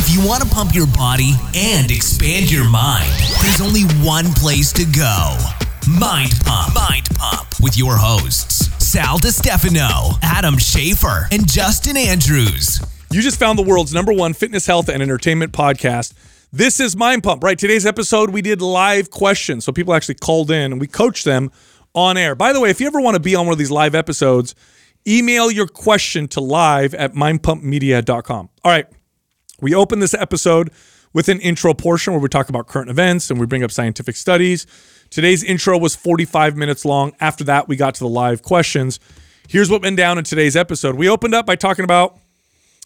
If you want to pump your body and expand your mind, there's only one place to go Mind Pump. Mind Pump with your hosts, Sal Stefano, Adam Schafer, and Justin Andrews. You just found the world's number one fitness, health, and entertainment podcast. This is Mind Pump, right? Today's episode, we did live questions. So people actually called in and we coached them on air. By the way, if you ever want to be on one of these live episodes, email your question to live at mindpumpmedia.com. All right. We open this episode with an intro portion where we talk about current events and we bring up scientific studies. Today's intro was 45 minutes long. After that, we got to the live questions. Here's what went down in today's episode. We opened up by talking about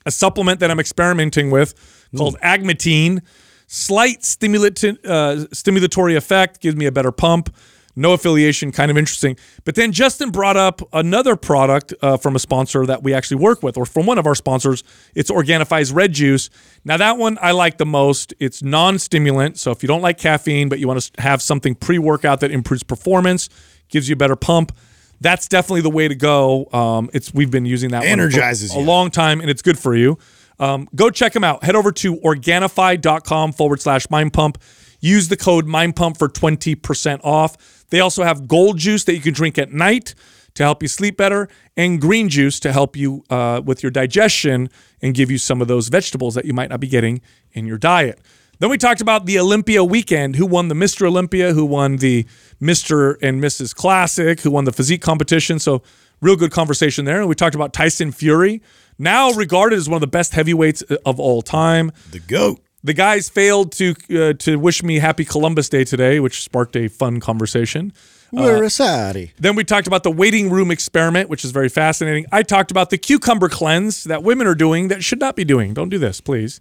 a supplement that I'm experimenting with called Agmatine. Slight stimulat- uh, stimulatory effect gives me a better pump no affiliation, kind of interesting. But then Justin brought up another product uh, from a sponsor that we actually work with, or from one of our sponsors. It's Organifi's Red Juice. Now, that one I like the most. It's non stimulant. So if you don't like caffeine, but you want to have something pre workout that improves performance, gives you a better pump, that's definitely the way to go. Um, it's We've been using that Energizes one for you. a long time, and it's good for you. Um, go check them out. Head over to Organifi.com forward slash mind pump. Use the code MindPump for 20% off. They also have gold juice that you can drink at night to help you sleep better, and green juice to help you uh, with your digestion and give you some of those vegetables that you might not be getting in your diet. Then we talked about the Olympia weekend, who won the Mr. Olympia, who won the Mr. and Mrs. Classic, who won the physique competition. So, real good conversation there. And we talked about Tyson Fury, now regarded as one of the best heavyweights of all time. The goat. The guys failed to uh, to wish me happy Columbus Day today, which sparked a fun conversation. We're a Saudi. Then we talked about the waiting room experiment, which is very fascinating. I talked about the cucumber cleanse that women are doing that should not be doing. Don't do this, please.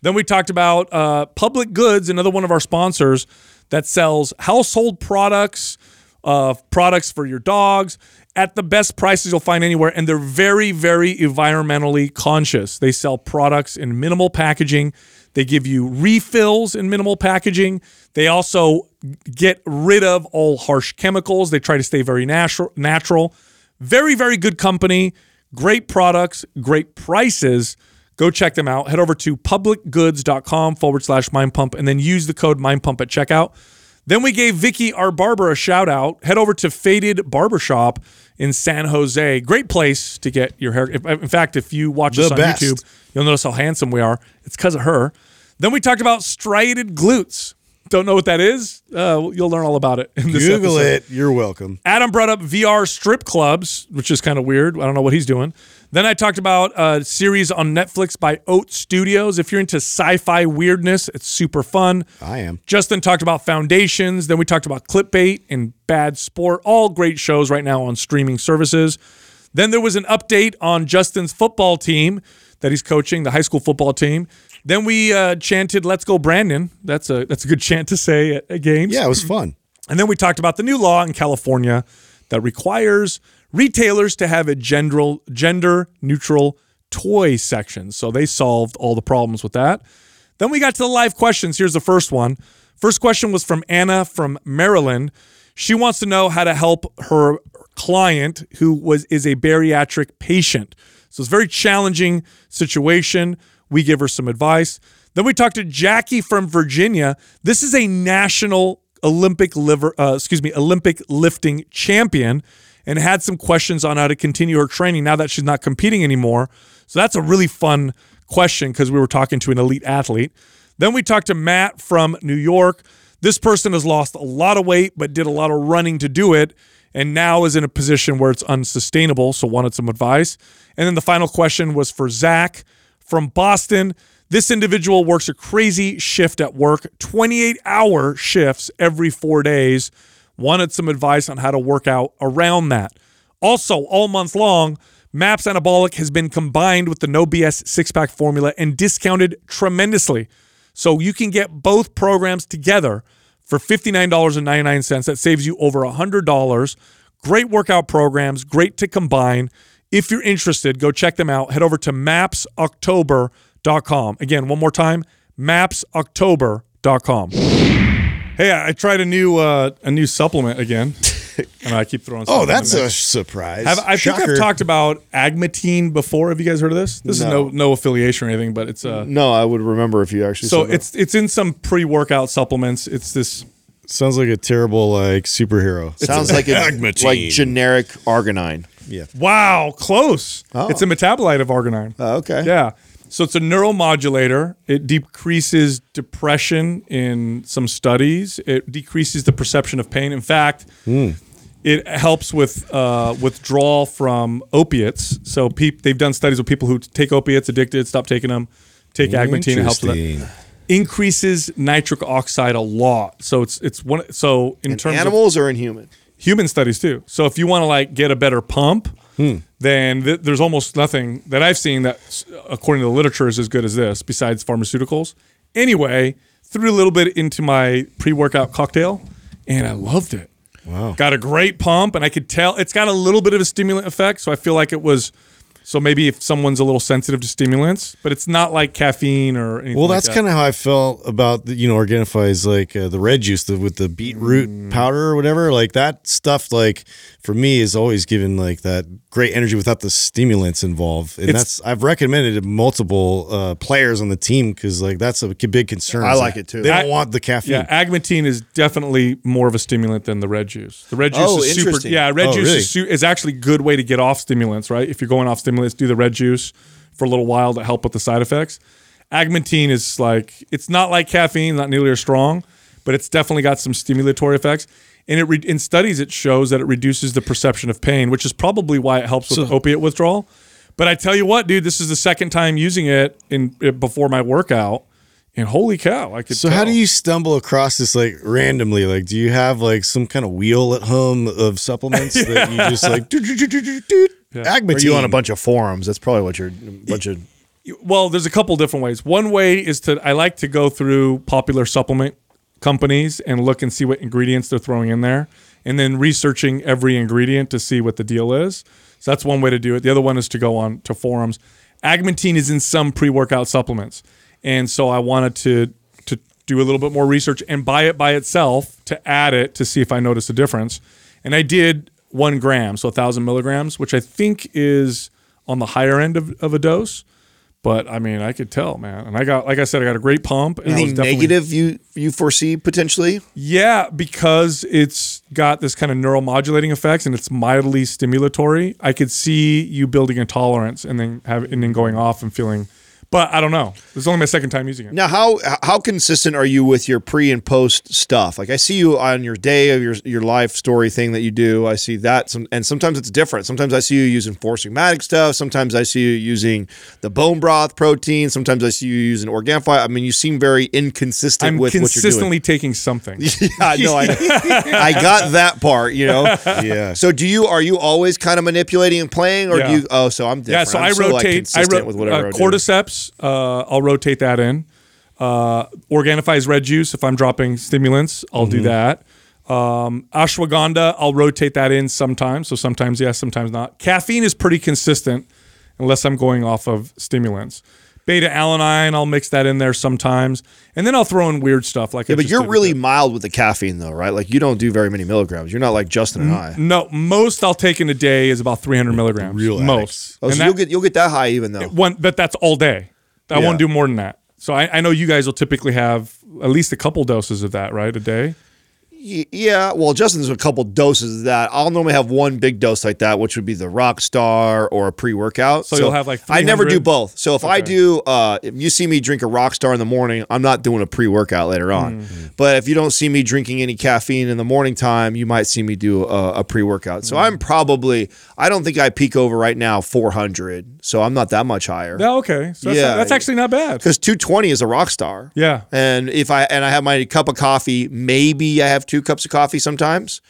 Then we talked about uh, Public Goods, another one of our sponsors that sells household products, uh, products for your dogs at the best prices you'll find anywhere. And they're very, very environmentally conscious. They sell products in minimal packaging. They give you refills in minimal packaging. They also get rid of all harsh chemicals. They try to stay very natural. Natural. Very, very good company. Great products. Great prices. Go check them out. Head over to publicgoods.com forward slash mind pump and then use the code mind pump at checkout. Then we gave Vicky, our barber, a shout out. Head over to Faded Barbershop in San Jose. Great place to get your hair. In fact, if you watch The us on best. YouTube, you'll notice how handsome we are. It's because of her. Then we talked about striated glutes. Don't know what that is? Uh, you'll learn all about it in this Google episode. it. You're welcome. Adam brought up VR strip clubs, which is kind of weird. I don't know what he's doing. Then I talked about a series on Netflix by Oat Studios. If you're into sci-fi weirdness, it's super fun. I am. Justin talked about foundations. Then we talked about Clickbait and bad sport. All great shows right now on streaming services. Then there was an update on Justin's football team that he's coaching, the high school football team. Then we uh, chanted "Let's go, Brandon." That's a that's a good chant to say at, at games. Yeah, it was fun. And then we talked about the new law in California that requires retailers to have a gender gender neutral toy section. So they solved all the problems with that. Then we got to the live questions. Here's the first one. First question was from Anna from Maryland. She wants to know how to help her client who was is a bariatric patient. So it's a very challenging situation. We give her some advice. Then we talked to Jackie from Virginia. This is a national Olympic liver, uh, excuse me, Olympic lifting champion, and had some questions on how to continue her training now that she's not competing anymore. So that's a really fun question because we were talking to an elite athlete. Then we talked to Matt from New York. This person has lost a lot of weight, but did a lot of running to do it, and now is in a position where it's unsustainable. So wanted some advice. And then the final question was for Zach from Boston. This individual works a crazy shift at work, 28 hour shifts every four days. Wanted some advice on how to work out around that. Also, all month long, MAPS Anabolic has been combined with the No BS six pack formula and discounted tremendously. So you can get both programs together for $59.99. That saves you over $100. Great workout programs, great to combine. If you're interested, go check them out. Head over to mapsoctober.com. Again, one more time, mapsoctober.com. Hey, I tried a new uh, a new supplement again. and I keep throwing. Oh, that's a surprise. Have, I think I've talked about agmatine before. Have you guys heard of this? This is no No. no affiliation or anything, but it's uh No, I would remember if you actually. so said that. it's it's in some pre-workout supplements. It's this Sounds like a terrible like superhero. sounds like a, Agmatine. like generic arginine. yeah. wow close. It's a metabolite of arginine. Oh, okay. Yeah. So it's a neuromodulator. It decreases depression in some studies. It decreases the perception of pain. In fact, it helps with uh, withdrawal from opiates. So peop- they've done studies with people who take opiates, addicted, stop taking them, take agmatine. It helps with that. Increases nitric oxide a lot. So it's it's one. So in, In terms of animals or in human? human studies too. So if you want to like get a better pump, Hmm. then th- there's almost nothing that I've seen that, according to the literature, is as good as this. Besides pharmaceuticals. Anyway, threw a little bit into my pre-workout cocktail, and I loved it. Wow. Got a great pump, and I could tell it's got a little bit of a stimulant effect. So I feel like it was. So maybe if someone's a little sensitive to stimulants, but it's not like caffeine or anything. Well, like that's that. kind of how I felt about the, you know Organifi's like uh, the red juice the, with the beetroot Mm. powder or whatever. Like that stuff, like for me, is always given like that great energy without the stimulants involved. And It's- that's I've recommended it to multiple uh, players on the team because like that's a big concern. I like it, too. They don't I- want the caffeine. Yeah, agmatine is definitely more of a stimulant than the red juice. The red juice Oh, is super. Yeah, red Oh, juice really? is, su- is actually a good way to get off stimulants, right? If you're going off stimulants, do the red juice for a little while to help with the side effects. Agmatine is like it's not like caffeine, not nearly as strong, but it's definitely got some stimulatory effects. And it re- in studies it shows that it reduces the perception of pain, which is probably why it helps with opiate withdrawal. But I tell you what, dude, this is the second time using it in before my workout, and holy cow, I could. So how do you stumble across this like randomly? Like, do you have like some kind of wheel at home of supplements that you just like? doot, doot, Are you on a bunch of forums? That's probably what you're. A Bunch of. well there's a couple different ways one way is to i like to go through popular supplement companies and look and see what ingredients they're throwing in there and then researching every ingredient to see what the deal is so that's one way to do it the other one is to go on to forums agmatine is in some pre-workout supplements and so i wanted to to do a little bit more research and buy it by itself to add it to see if i notice a difference and i did one gram so a thousand milligrams which i think is on the higher end of, of a dose but I mean, I could tell, man. And I got, like I said, I got a great pump. And Anything negative you you foresee potentially? Yeah, because it's got this kind of neuromodulating effects and it's mildly stimulatory. I could see you building a tolerance and then have and then going off and feeling. But I don't know. This is only my second time using it. Now, how how consistent are you with your pre and post stuff? Like I see you on your day of your your life story thing that you do. I see that, some, and sometimes it's different. Sometimes I see you using Four Sigmatic stuff. Sometimes I see you using the bone broth protein. Sometimes I see you using Organifi. I mean, you seem very inconsistent I'm with what you're doing. consistently taking something. Yeah, no, I, I got that part. You know. Yeah. So do you? Are you always kind of manipulating and playing, or Yeah. do you? Oh, so I'm different. Yeah, so I'm I so, like, rotate. I consistent wrote with whatever uh, I cordyceps. Uh, I'll rotate that in. Uh, Organifi's red juice. If I'm dropping stimulants, I'll Mm-hmm. do that. Um, ashwagandha. I'll rotate that in sometimes. So sometimes yes, sometimes not. Caffeine is pretty consistent, unless I'm going off of stimulants. Beta alanine. I'll mix that in there sometimes, and then I'll throw in weird stuff like. Yeah, but you're really mild with the caffeine, though, right? Like you don't do very many milligrams. You're not like Justin and I. no. Most I'll take in a day is about 300 milligrams. Real most. Oh, so that- you'll get you'll get that high even though. one, but that's all day. I Yeah. won't do more than that. So I, I know you guys will typically have at least a couple doses of that, right? A day. Yeah, well, Justin's a couple doses of that. I'll normally have one big dose like that, which would be the Rockstar or a pre-workout. So you'll have, like, I never do both. So if I do, uh, if you see me drink a Rockstar in the morning, I'm not doing a pre-workout later on. Mm-hmm. But if you don't see me drinking any caffeine in the morning time, you might see me do a, a pre-workout. So Mm. I'm probably, I don't think I peak over right now 400. So I'm not that much higher. Yeah. Okay. So that's, Yeah. that's actually not bad. Because 220 is a Rockstar. Yeah. And if I and I have my cup of coffee, maybe I have two cups of coffee sometimes.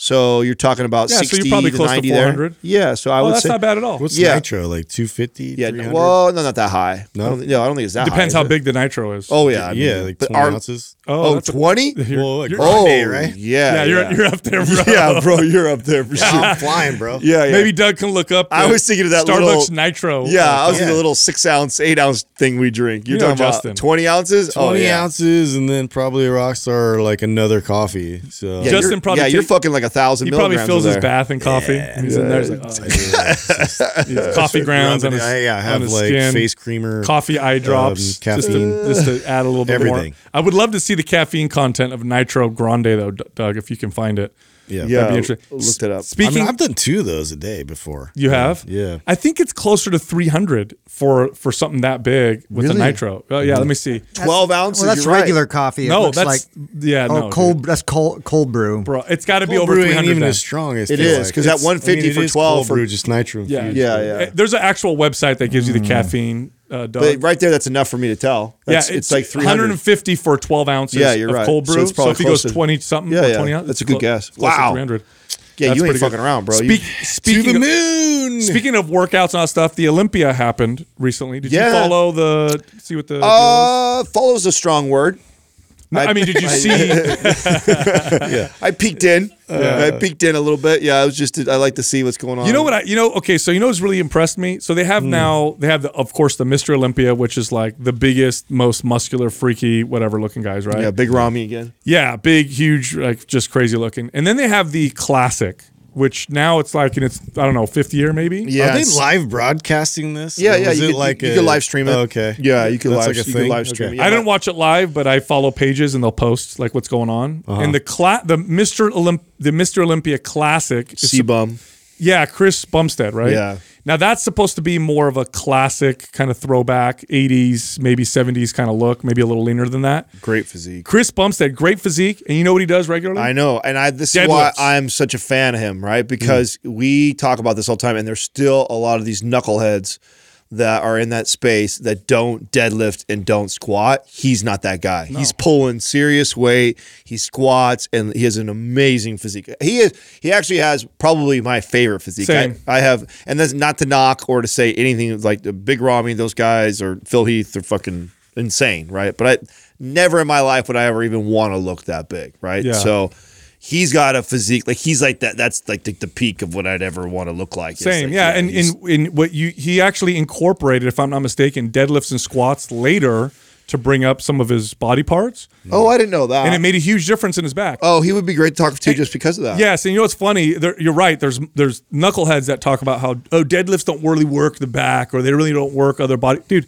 So you're talking about Yeah, so you're probably to close to 400. there. Yeah, so I Oh, would that's say not bad at all. What's Yeah. nitro? Like 250? Yeah, 300? well, no, not that high. No? I don't, think- no, I don't think it's that Depends high. how is it? big the nitro is. Oh yeah, I yeah, mean, like but 20 our- ounces. Oh, that's a- 20? Well, like you're- Oh, Grande, right? Yeah, yeah, you're yeah. you're up there, bro. yeah, bro, you're up there for sure. I'm flying, bro. Yeah, yeah. Maybe Doug can look up. I the was thinking of that Starbucks little- nitro. Yeah, uh, I was Yeah. in the little six ounce, eight ounce thing we drink. You're You know talking Justin. about 20 ounces? 20 oh, ounces and then probably a Rockstar or like another coffee. So Justin probably Yeah, you're fucking like a a thousand. He probably milligrams fills his bath in coffee. and he's in there. He's like, oh, yeah. coffee grounds on his, I, yeah, I on have his like skin. face creamer. coffee eye drops Um, just, to, caffeine. just to add a little bit Everything. more. I would love to see the caffeine content of Nitro Grande though, Doug, if you can find it. Yeah, Yeah, That'd be interesting. looked it up. I Speaking, mean, I've done two of those a day before. you have, Yeah. I think it's closer to 300 for for something that big with the Really? Nitro. Oh yeah, let me see. Twelve ounces. Well, that's you're right. regular coffee. It No, looks that's like yeah, oh no, cold. dude. That's cold cold brew. bro. It's got to be Cold over brew ain't 300. even then. as strong as it is because is, like. 'cause that 150 I mean, it for is 12 cold for- brew, just nitro Yeah. Yeah, yeah. There's an actual website that gives you the mm. caffeine. Uh. But right there, that's enough for me to tell. That's, yeah, it's, like 300. 150 for 12 ounces Yeah, you're of right. cold So brew. it's probably if he goes to- 20 something, Yeah, or yeah. 20 ounces, That's a good guess. to Wow. 300. Yeah, That's you ain't pretty good. fucking around, bro. Speak, To speaking, the of, moon. speaking of workouts and all stuff, the Olympia happened recently. Did Yeah. you follow the, see what the, uh, follows a strong word. Was? I mean, did you see, I peeked in. I peeked in a little bit. Yeah, I was just. I like to see what's going on. you know what I, you know, okay, so you know what's really impressed me? So they have hmm. now, they have, the, of course, the Mr. Olympia, which is like the biggest, most muscular, freaky, whatever looking guys, right? Yeah, big Ramy again. Yeah, big, huge, like just crazy looking. And then they have the classic, which now it's like in its I don't know, fifth year maybe. Yeah, Are they it's- live broadcasting this? Yeah, Or yeah. was You, it could, like you, a- could live stream it. Oh, okay. Yeah, you could That's live. like a you could thing? live stream Okay. Yeah, I didn't watch it live, but I follow pages and they'll post like what's going on. Uh-huh. And the cla- the Mr. Olymp- the Mr. Olympia Classic, is CBum. yeah, Chris Bumstead, right? Yeah. Now that's supposed to be more of a classic kind of throwback, 80s, maybe 70s kind of look, maybe a little leaner than that. Great physique. Chris Bumstead, great physique, and you know what he does regularly? I know, and I this is why I'm such a fan of him, right? Because mm. we talk about this all the time, and there's still a lot of these knuckleheads that are in that space that don't deadlift and don't squat. He's not that guy. He's pulling serious weight. He squats, and he has an amazing physique. He is. He actually has probably my favorite physique. Same. I, I have, and that's not to knock or to say anything like the Big Ramy, those guys, or Phil Heath, are fucking insane, right? But I never in my life would I ever even want to look that big, right? Yeah. So he's got a physique like he's like that. That's like the, the peak of what I'd ever want to look like. Same, like, yeah, and he's- in in what you he actually incorporated, if I'm not mistaken, deadlifts and squats later to bring up some of his body parts, oh, I didn't know that. and it made a huge difference in his back. oh, he would be great to talk to just because of that. Yes, and you know what's funny? There, you're right. There's there's knuckleheads that talk about how oh deadlifts don't really work the back or they really don't work other body. Dude,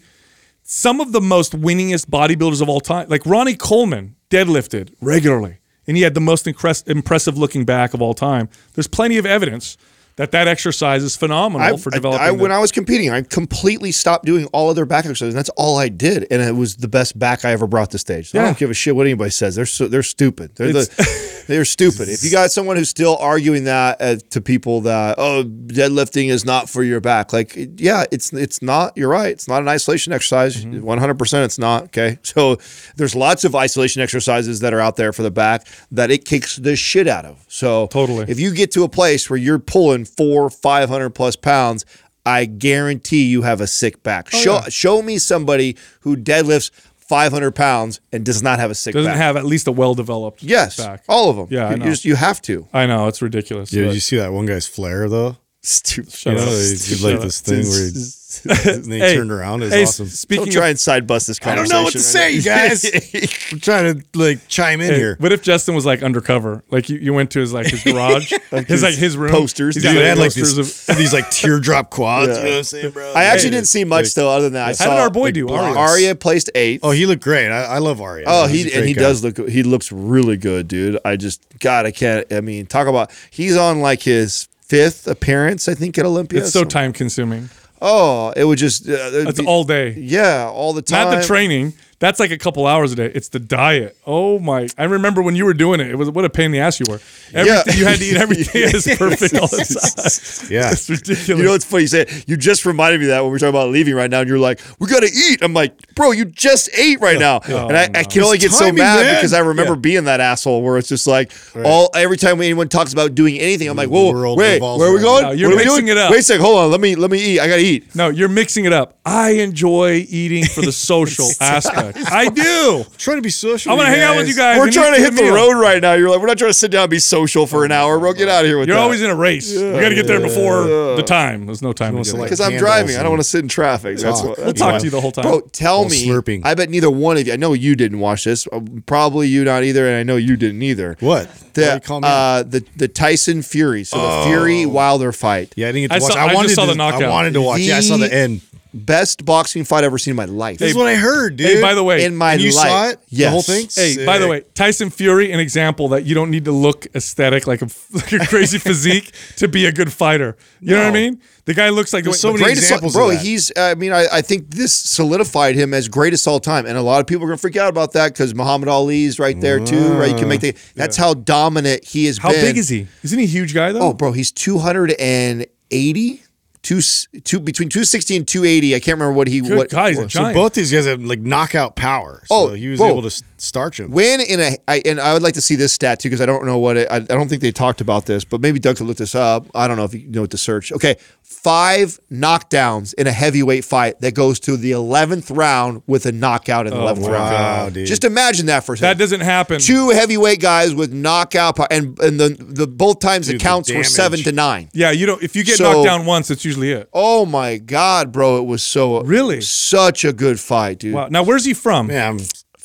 some of the most winningest bodybuilders of all time, like Ronnie Coleman, deadlifted regularly, and he had the most incres- impressive looking back of all time. There's plenty of evidence that that exercise is phenomenal I, for I- developing. I, the- when I was competing, I completely stopped doing all other back exercises. And that's all I did, and it was the best back I ever brought to stage. I Yeah. don't give a shit what anybody says. They're so, they're stupid. They're the, they're stupid. If you got someone who's still arguing that uh, to people that oh deadlifting is not for your back, like yeah, it's it's not. You're right. It's not an isolation exercise. Mm-hmm. One hundred percent, it's not. Okay, so there's lots of isolation exercises that are out there for the back that it kicks the shit out of. So Totally. if you get to a place where you're pulling four, five hundred plus pounds, I guarantee you have a sick back. Oh, show show me somebody who deadlifts five hundred pounds and does not have a sick doesn't back. have at least a well developed yes, back. all of them. Yeah, I you, know. you just you have to. I know it's ridiculous. Yeah, but- did you see that one guy's flare though? Stupid. Shut You know, up. he did Shut like up. this thing where he, and he Hey, turned around. It's hey, awesome. Don't Speaking try of, and side bust this conversation. I don't know what to say, you guys. I'm trying to like chime in Hey, here. what if Justin was like undercover? Like you, you went to his like his garage, his like his room, posters. He's Dude, got, Dude, they had like posters these, of- these like teardrop quads. You know what I'm saying, bro? I actually Hey, didn't see much like- though, other than that. I How saw did our boy like do? blocks. Aria? Arya placed eighth. Oh, he looked great. I, I love Arya. Oh, He's he and he guy. does look. He looks really good, dude. I just God, I can't. I mean, talk about. He's on like his fifth appearance, I think, at Olympia. It's so time consuming. Oh, it would just. Uh, it's all day. Yeah, all the time. Not the training. That's like a couple hours a day. It's the diet. Oh my! I remember when you were doing it. It was what a pain in the ass you were. Everything, You had to eat everything as perfect all the time. Yeah. It's ridiculous. You know what's funny? You said you just reminded me of that when we were talking about leaving right now, and you're like, "We got to eat." I'm like, "Bro, you just ate right now," oh, and I, I can only get so mad man. because I remember being that asshole where it's just like all every time anyone talks about doing anything, I'm like, "Whoa, wait, revolves where are we going? you. No, you're What are we mixing doing? it up. Wait a second, hold on. Let me let me eat. I gotta eat. no, you're mixing it up. I enjoy eating for the social aspect. Much. I do. trying to be social. I want to hang out with you guys. We're and trying to a hit the meal. road right now. You're like, we're not trying to sit down and be social for an hour, bro. Get out of here with You're that. always in a race. we got to get there before the time. There's no time to get there. like- because I'm candles driving. I don't and want to sit in traffic. That's talk. what. We'll that's talk why. to you the whole time. Bro, tell While me. slurping. I bet neither one of you. I know you didn't watch this. uh, Probably you not either, and I know you didn't either. What? Why The call me out? uh, the the Tyson Fury. So the Fury Wilder fight. yeah, I didn't get to I watch. saw- I, I just wanted saw to, the knockout. I wanted to watch. yeah, I saw the end. Best boxing fight I've ever seen in my life. This is what I heard, dude. Hey, by the way, in my And you life. saw it? Yes. The whole thing? Hey, by the way, Tyson Fury, an example that you don't need to look aesthetic like a, like a crazy physique to be a good fighter. You know what I mean? The guy looks like There's so many Greatest, examples bro. of that. He's. I mean, I, I think this solidified him as greatest all time, and a lot of people are gonna freak out about that because Muhammad Ali's right there too. Right? You can make the. Ah, that's how dominant he has How been. big is he? Isn't he a huge guy though? Oh, bro, he's 280. Two, two between 260 and 280. I can't remember what he good what guy. He's a So both these guys have like knockout power. Oh, so Oh, he was bro. able to s- starch him. When in a, I, and I would like to see this stat too because I don't know what it. I, I don't think they talked about this, but maybe Doug could look this up. I don't know if you know what to search. Okay, five knockdowns in a heavyweight fight that goes to the eleventh round with a knockout in the oh eleventh my round. Wow, dude. Just imagine that for a second. that doesn't happen. Two heavyweight guys with knockout power, and and the the both times Dude, the the counts were seven to nine. yeah, you don't. If you get So- knocked down once, that's usually it. Oh my god, bro! It was so Really? such a good fight, dude. Wow. Now, where's he from? Yeah, I'm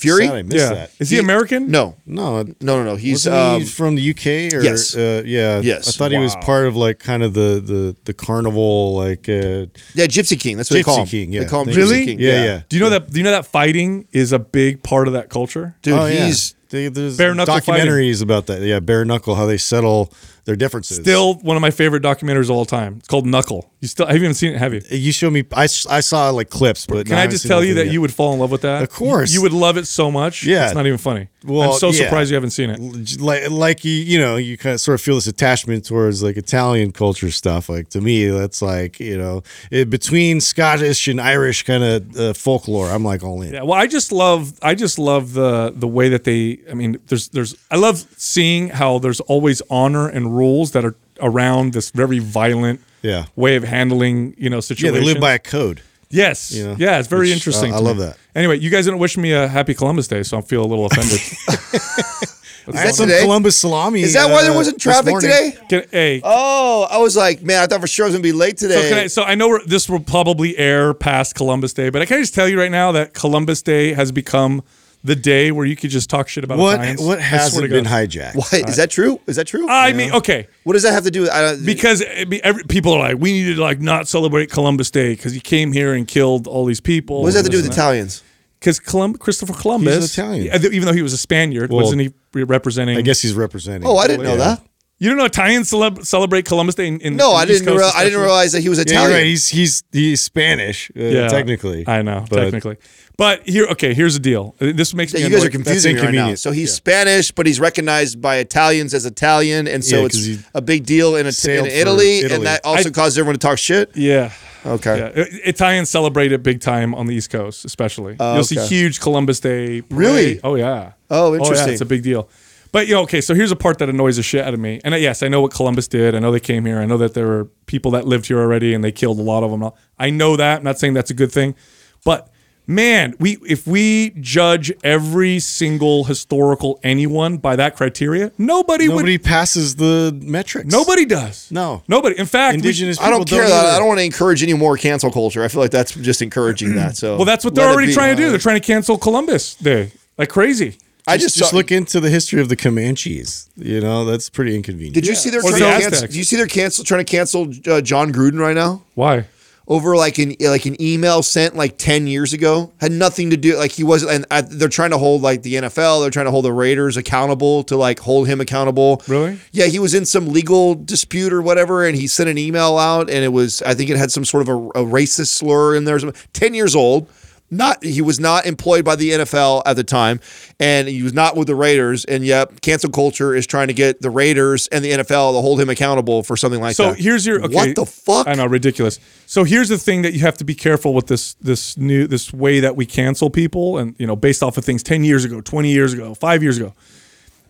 Fury? sad I missed yeah. that. Is he, He- American? No, No, no, no, no. He's um, he from the UK or yes. uh, yeah. Yes. I thought he was part of like kind of the the the carnival like uh yeah, Gypsy King. That's what they call him. King, They yeah. call him Thank. Gypsy Really? King. yeah, yeah. Do you know that? Do you know that fighting is a big part of that culture? dude. oh, yeah. They- there's Bare knuckle fighting. documentaries about that. Yeah, bare knuckle, how they settle their differences. Still one of my favorite documentaries of all time. It's called Knuckle. You still have you even seen it? Have you? you showed me. I, I saw like clips, but Can no, I haven't just tell you that yet. you would fall in love with that? Of course. You, you would love it so much. Yeah. It's not even funny. Well, I'm so yeah. surprised you haven't seen it. like like you you know you kind of sort of feel this attachment towards like Italian culture stuff. Like to me, that's like you know it, between Scottish and Irish kind of uh, folklore. I'm like all in. Yeah, well, I just love I just love the the way that they. I mean, there's there's I love seeing how there's always honor and rules that are around this very violent Yeah. way of handling you know situations. Yeah, situations. they live by a code. yes, you know, yeah, it's very which, interesting. uh, I love me. that. Anyway, you guys didn't wish me a happy Columbus Day, so I feel a little offended. I had some? Columbus salami. Is that why there uh, wasn't traffic today? Can, hey, Oh, I was like, man, I thought for sure I was gonna be late today. So, can I, so I know we're, this will probably air past Columbus Day, but I can I just tell you right now that Columbus Day has become the day where you could just talk shit about What Italians. what hasn't to been God. hijacked? what is that true? Is that true? I mean, okay, what does that have to do with? I don't, because I mean, every, people are like, we need to like not celebrate Columbus Day because he came here and killed all these people. what does that have to do with Italians? Because Colum- Christopher Columbus, He's an Italian. even though he was a Spaniard, Well, wasn't he representing? I guess he's representing. Oh, I didn't know Yeah. that. you don't know Italians celeb- celebrate Columbus Day. In, in No, in I didn't. Coast Real, I didn't realize that he was Yeah, Italian. you're right. He's he's he's Spanish, uh, Yeah, technically. I know, But- technically. But here, okay, here's the deal. This makes Yeah, me you guys are confusing me right now. So he's Spanish, but he's recognized by Italians as Italian, and so Yeah, it's 'cause he a big deal in, it- in Italy, Italy. and that also I- causes everyone to talk shit. Yeah. Okay. Yeah, Italians celebrate it big time on the East Coast, especially. You'll see huge Columbus Day. parade. Really? Oh yeah. Oh, yeah, interesting. it's a big deal. But you know, okay, so here's a part that annoys the shit out of me. And uh, yes, I know what Columbus did. I know they came here. I know that there were people that lived here already, and they killed a lot of them. I know that. I'm not saying that's a good thing, but man, we if we judge every single historical anyone by that criteria, nobody, Nobody would. passes the metrics. Nobody does. No. Nobody. In fact, we- Indigenous. I don't people care that. I don't want to encourage any more cancel culture. I feel like that's just encouraging that. So well, that's what they're already trying to do. They're trying to cancel Columbus Day like crazy. I Just, just, just saw- look into the history of the Comanches. You know, that's pretty inconvenient. Did you see they're Or trying the to cancel? Do you see they're cancel trying to cancel uh, Jon Gruden right now? Why? Over like an like an email sent like 10 years ago had nothing to do like he wasn't and uh, they're trying to hold like the NFL they're trying to hold the Raiders accountable to like hold him accountable Really? yeah he was in some legal dispute or whatever and he sent an email out and it was I think it had some sort of a, a racist slur in there 10 years old not he was not employed by the NFL at the time and he was not with the Raiders and yet cancel culture is trying to get the Raiders and the NFL to hold him accountable for something like So that So here's your okay. what the fuck I know, ridiculous. So here's the thing that you have to be careful with this this new this way that we cancel people, and you know, based off of things ten years ago, twenty years ago, five years ago,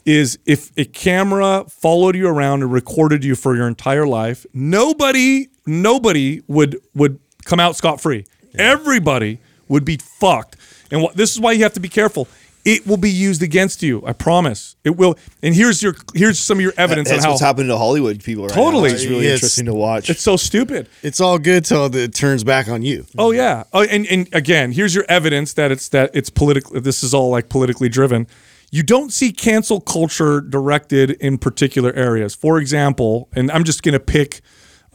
is if a camera followed you around and recorded you for your entire life, nobody nobody would would come out scot free. Everybody would be fucked. And wh- this is why you have to be careful. It will be used against you. I promise. It will. And here's your here's some of your evidence That's on how what's happening to Hollywood people right Totally. now. It's really Yes. interesting to watch. it's so stupid. It's all good till it turns back on you. Oh yeah. Oh, and and again, here's your evidence that it's that it's political. This is all like politically driven. You don't see cancel culture directed in particular areas. For example, and I'm just going to pick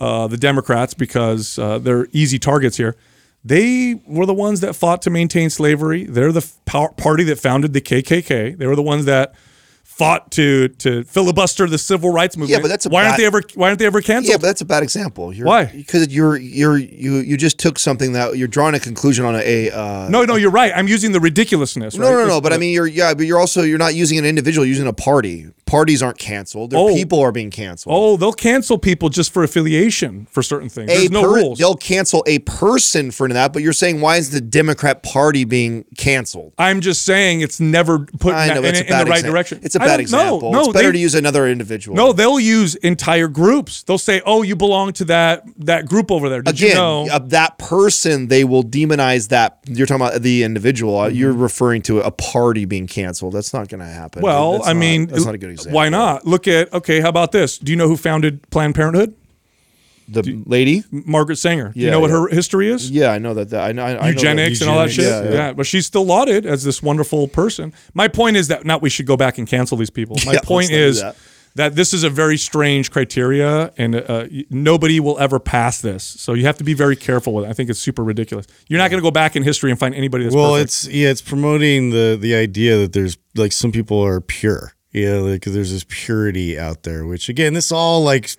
uh, the Democrats because uh, they're easy targets here. They were the ones that fought to maintain slavery. They're the party that founded the KKK. They were the ones that fought to to filibuster the civil rights movement. Yeah, but that's a why aren't they ever why aren't they ever canceled? Yeah, but that's a bad example. You're, Why? Because you're you're you you just took something that you're drawing a conclusion on a. Uh, no, no, you're right. I'm using the ridiculousness. no, right? no, no, This- But I mean, you're yeah, but you're also you're not using an individual. You're using a party. Parties aren't canceled. Their Oh. people are being canceled. Oh, they'll cancel people just for affiliation for certain things. a There's no rules. They'll cancel a person for that. But you're saying why is the Democrat Party being canceled? I'm just saying it's never put in, know in, in bad the right example. direction. It's a I bad example. No, no, it's better they- to use another individual. No, they'll use entire groups. They'll say, "Oh, you belong to that that group over there." Did Again, you know? uh, that person, they will demonize that. You're talking about the individual. Uh, You're referring to a party being canceled. That's not going to happen. well, That's I not- mean, that's not a good example. Why not? Look at okay. How about this? Do you know who founded Planned Parenthood? The lady? Margaret Sanger. Do you know what yeah. her history is? Yeah, I know that. that I know. I know that- eugenics and all that shit. Eugenics, Yeah, yeah. but she's still lauded as this wonderful person. My point is that not we should go back and cancel these people. My Yeah, point is that. that. this is a very strange criteria, and uh, nobody will ever pass this. So you have to be very careful with it. I think it's super ridiculous. You're not going to go back in history and find anybody that's Well, perfect. it's yeah, it's promoting the the idea that there's like some people are pure. Yeah, like there's this purity out there, which again, this all like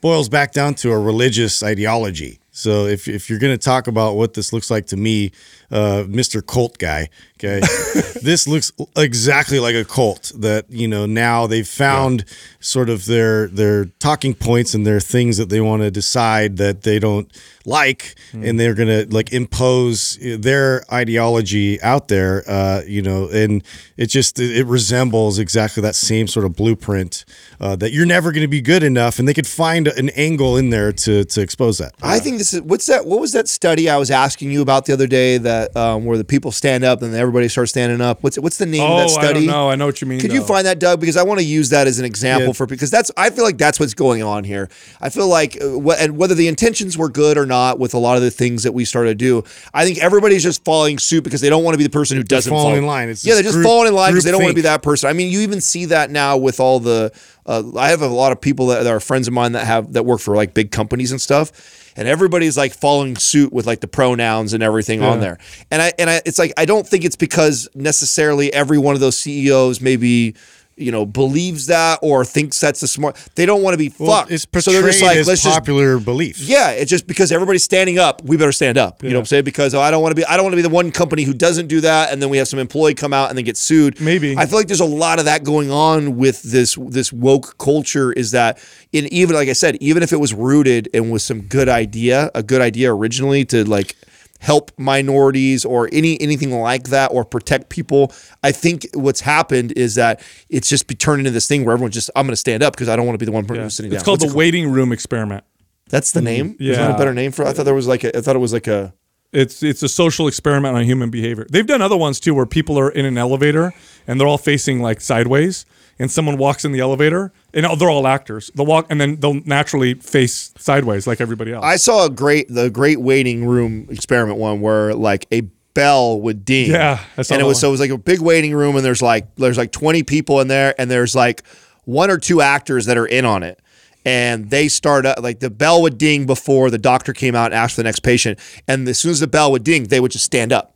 boils back down to a religious ideology. So if if you're going to talk about what this looks like to me, uh, Mr. Cult guy, okay, this looks exactly like a cult that you know now they've found sort of their their talking points and their things that they want to decide that they don't like, and they're going to like impose their ideology out there, uh, you know, and it just it, it resembles exactly that same sort of blueprint uh, that you're never going to be good enough, and they could find an angle in there to to expose that. I think this is what's that? What was that study I was asking you about the other day? That um, where the people stand up and everybody starts standing up. What's what's the name oh, of that study? I don't know. I know what you mean. Could you find that, Doug? Because I want to use that as an example Yeah. for because that's I feel like that's what's going on here. I feel like uh, and whether the intentions were good or not with a lot of the things that we started to do, I think everybody's just following suit because they don't want to be the person who doesn't follow. in line. It's yeah, they're just group- falling in line because they don't want to be that person. I mean, you even see that now with all the. Uh, I have a lot of people that, that are friends of mine that have that work for like big companies and stuff, and everybody's like following suit with like the pronouns and everything on there. And I and I, it's like I don't think it's because necessarily every one of those CEOs maybe you know believes that or thinks that's a smart. They don't want to be Well, fucked. it's so they're just like let's just popular belief. yeah, it's just because everybody's standing up, we better stand up. You know what I'm saying? Because oh, I don't want to be I don't want to be the one company who doesn't do that and then we have some employee come out and then get sued. Maybe. I feel like there's a lot of that going on with this this woke culture is that in even like I said, even if it was rooted and was some good idea, a good idea originally to like help minorities or any anything like that or protect people. I think what's happened is that it's just be turned into this thing where everyone's just I'm going to stand up because I don't want to be the one person Yeah. sitting It's down. It's called What's the it waiting room experiment. that's the mm-hmm. name. Is that Yeah. a better name for? it? I thought there was like a. I thought it was like a. It's it's a social experiment on human behavior. They've done other ones too, where people are in an elevator and they're all facing like sideways, and someone walks in the elevator, and they're all actors. They'll walk, and then they'll naturally face sideways like everybody else. I saw a great the great waiting room experiment one where like a bell would ding. Yeah, and it was so it was like a big waiting room, and there's like there's like 20 people in there, and there's like one or two actors that are in on it. And they start up like the bell would ding before the doctor came out and asked for the next patient. And as soon as the bell would ding, they would just stand up.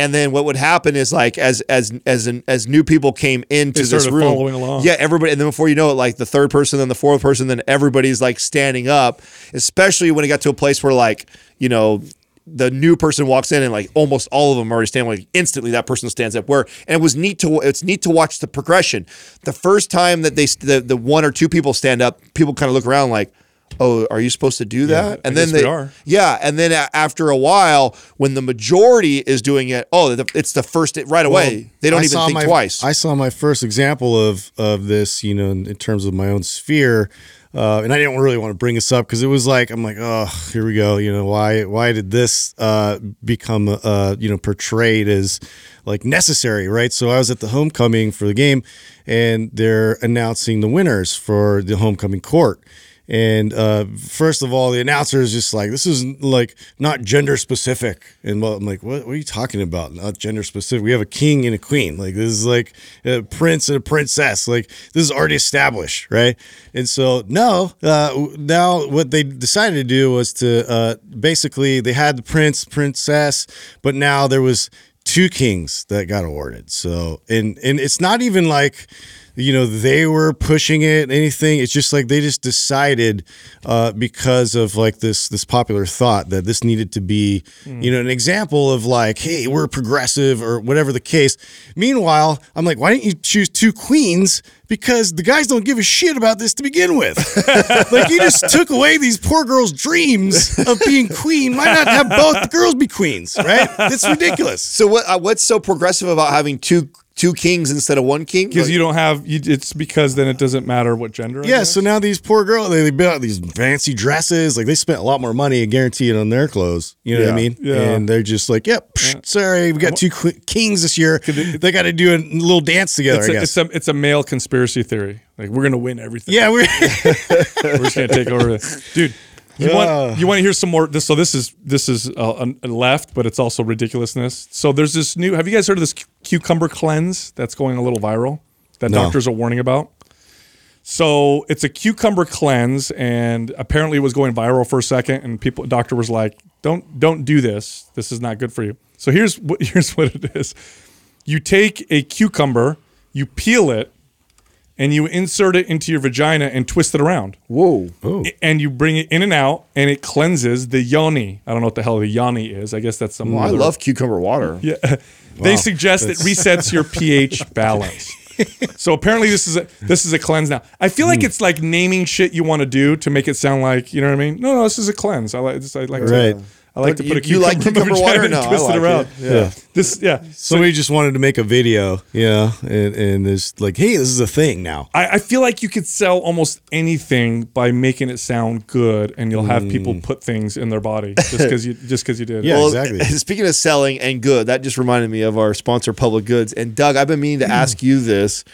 And then what would happen is like as as as an, as new people came into this room, following along. yeah, everybody, and then before you know it, like the third person, then the fourth person, then everybody's like standing up. Especially when it got to a place where like you know the new person walks in and like almost all of them are already standing. Like instantly, that person stands up. Where and it was neat to it's neat to watch the progression. The first time that they the the one or two people stand up, people kind of look around like. Oh, are you supposed to do that? I and then guess we they, are. yeah, and then a- after a while, when the majority is doing it, oh, the, it's the first right away. they don't I even think my, twice. I saw my first example of of this, you know, in, in terms of my own sphere. Uh, and I didn't really want to bring this up because it was like I'm like, oh, here we go. You know, why why did this uh, become uh, you know portrayed as like necessary, right? So I was at the homecoming for the game, and they're announcing the winners for the homecoming court. And uh, first of all, the announcer is just like, "This is like not gender specific." And I'm like, "What? What are you talking about? Not gender specific? We have a king and a queen. Like this is like a prince and a princess. Like this is already established, right?" And so no, uh, now what they decided to do was to uh, basically they had the prince, princess, but now there was two kings that got awarded. So and and it's not even like you know they were pushing it anything. It's just like they just decided uh, because of like this this popular thought that this needed to be you know an example of like hey we're progressive or whatever the case. Meanwhile i'm like why didn't you choose two queens? Because the guys don't give a shit about this to begin with. Like you just took away these poor girls dreams of being queen. Why not have both the girls be queens right? It's ridiculous. So what? Uh, what's so progressive about having two two kings instead of one king? Because Like- you don't have. You, it's because then it doesn't matter what gender. I Yeah, guess? so now these poor girls, they, they built these fancy dresses. Like they spent a lot more money guaranteed on their clothes. You know what I mean? yeah. And they're just like, yep, psh, sorry, we got two qu- kings this year. They got to do a little dance together, it's I a, guess. it's a it's a male conspiracy theory. Like we're gonna win everything. yeah, we're we're just gonna take over this, dude. You want you want to hear some more? This so this is this is uh, a left, but it's also ridiculousness. So there's this new. Have you guys heard of this cu- cucumber cleanse that's going a little viral that No. doctors are warning about? So it's a cucumber cleanse, and apparently it was going viral for a second, and people doctor was like, "Don't don't do this. This is not good for you." So here's what here's what it is: you take a cucumber, you peel it, and you insert it into your vagina and twist it around whoa. Oh. and you bring it in and out, and it cleanses the yoni. I don't know what the hell the yoni is. I guess that's some. Well, I love cucumber water. Yeah, they suggest it resets your pH balance. so apparently this is a this is a cleanse now. I feel like hmm. it's like naming shit you want to do to make it sound like you know what I mean. No, no, this is a cleanse. I like this. I like Right. to. I like to You- put a you cucumber, like in my cucumber water? vagina and No, I twist like it around. it. Yeah. This yeah. somebody just wanted to make a video, yeah, and, and there's like, hey, this is a thing now. I, I feel like you could sell almost anything by making it sound good, and you'll have people mm. put things in their body just because you just because you did. Yeah. Well, exactly. Speaking of selling and good, that just reminded me of our sponsor, Public Goods. And Doug, I've been meaning to mm. ask you this.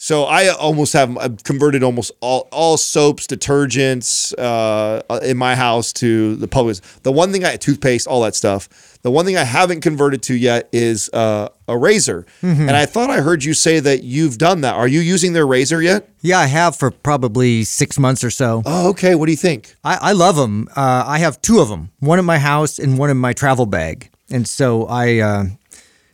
So I almost have I've converted almost all all soaps, detergents uh, in my house to the Public. The one thing I toothpaste, all that stuff. The one thing I haven't converted to yet is uh, a razor. And I thought I heard you say that you've done that. Are you using their razor yet? Yeah, I have for probably six months or so. Oh, okay. What do you think? I, I love them. Uh, I have two of them, one in my house and one in my travel bag. And so I uh,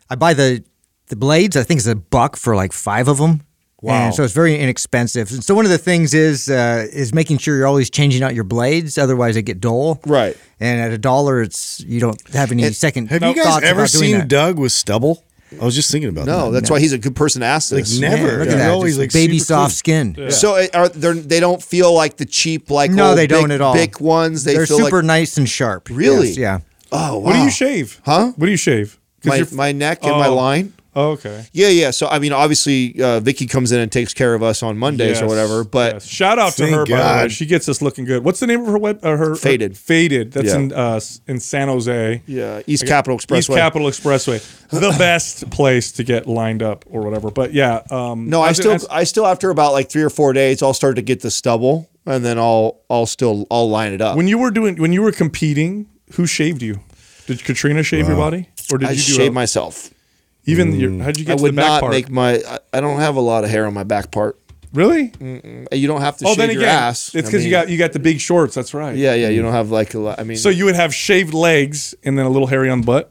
I buy the the blades. I think it's a buck for like five of them. Wow. And so it's very inexpensive. And so one of the things is uh, is making sure you're always changing out your blades, otherwise they get dull. Right. And at a dollar, it's you don't have any second. Have you guys ever seen that. Doug with stubble? I was just thinking about No, that. that's why he's a good person to ask Like this. never. Man, look They're at that. always like baby soft clean. skin. So uh, are they they don't feel like the cheap like No, old they don't Bic- at all. Bic ones. They They're feel super like nice and sharp. Really? Yes, yeah. oh wow. What do you shave? Huh? What do you shave? my you're- my neck and my Oh. line. Oh, okay. Yeah, yeah. So I mean, obviously, uh, Vicky comes in and takes care of us on Mondays or whatever. But yes. shout out to Thank her by the way. God. She gets us looking good. What's the name of her web? Uh, her Faded. her- Faded. That's Yeah. in uh, in San Jose. yeah, East Capitol Expressway. East Capitol Expressway, the best place to get lined up or whatever. But yeah, um, no, I as it- still, as- I still after about like three or four days, I'll start to get the stubble, and then I'll, I'll still, I'll line it up. when you were doing when you were competing, who shaved you? Did Katrina shave your body, or did I you shave a- myself. Even your? How'd you get I get to the would back not part? make my. I, I don't have a lot of hair on my back part. really? You don't have to Oh, shave then your again, ass. it's because you got you got the big shorts. That's right. Yeah, yeah. You don't have like a lot. I mean, So you would have shaved legs and then a little hairy on the butt.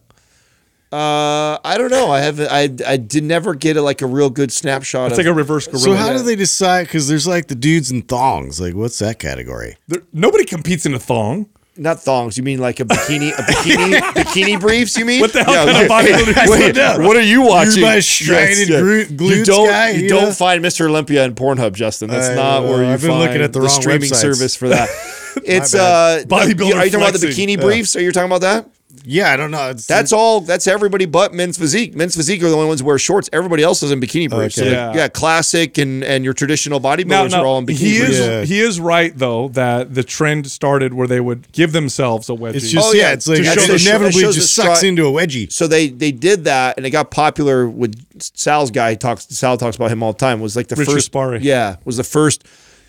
uh, I don't know. I haven't. I I did never get a, like a real good snapshot. It's of, like a reverse gorilla. So how do they decide? Because there's like the dudes in thongs. Like, what's that category? There- nobody competes in a thong. Not thongs. You mean like a bikini, a bikini, bikini briefs? You mean What the hell kind of bodybuilder- Wait, what are you watching? my striated gru- you glutes don't. guy, you you don't find Mr. Olympia in Pornhub, Justin. That's I not know. where you I've been find looking at the wrong streaming websites. service for that. It's uh, Bodybuilder Are you talking about the bikini briefs? Are you talking about that? Yeah, I don't know. It's, That's all. That's everybody but men's physique. Men's physique are the only ones who wear shorts. Everybody else is in bikini briefs. So Okay. like, Yeah. yeah. classic and and your traditional bodybuilders are all in bikini he briefs. is Yeah. he is right though that the trend started where they would give themselves a wedgie. It's just Oh, yeah, yeah, it's like to it show inevitably it just sucks stri- into a wedgie. So they they did that, and it got popular with Sal's guy. He talks Sal talks about him all the time. Was like the Richard first Sparry. Yeah, was the first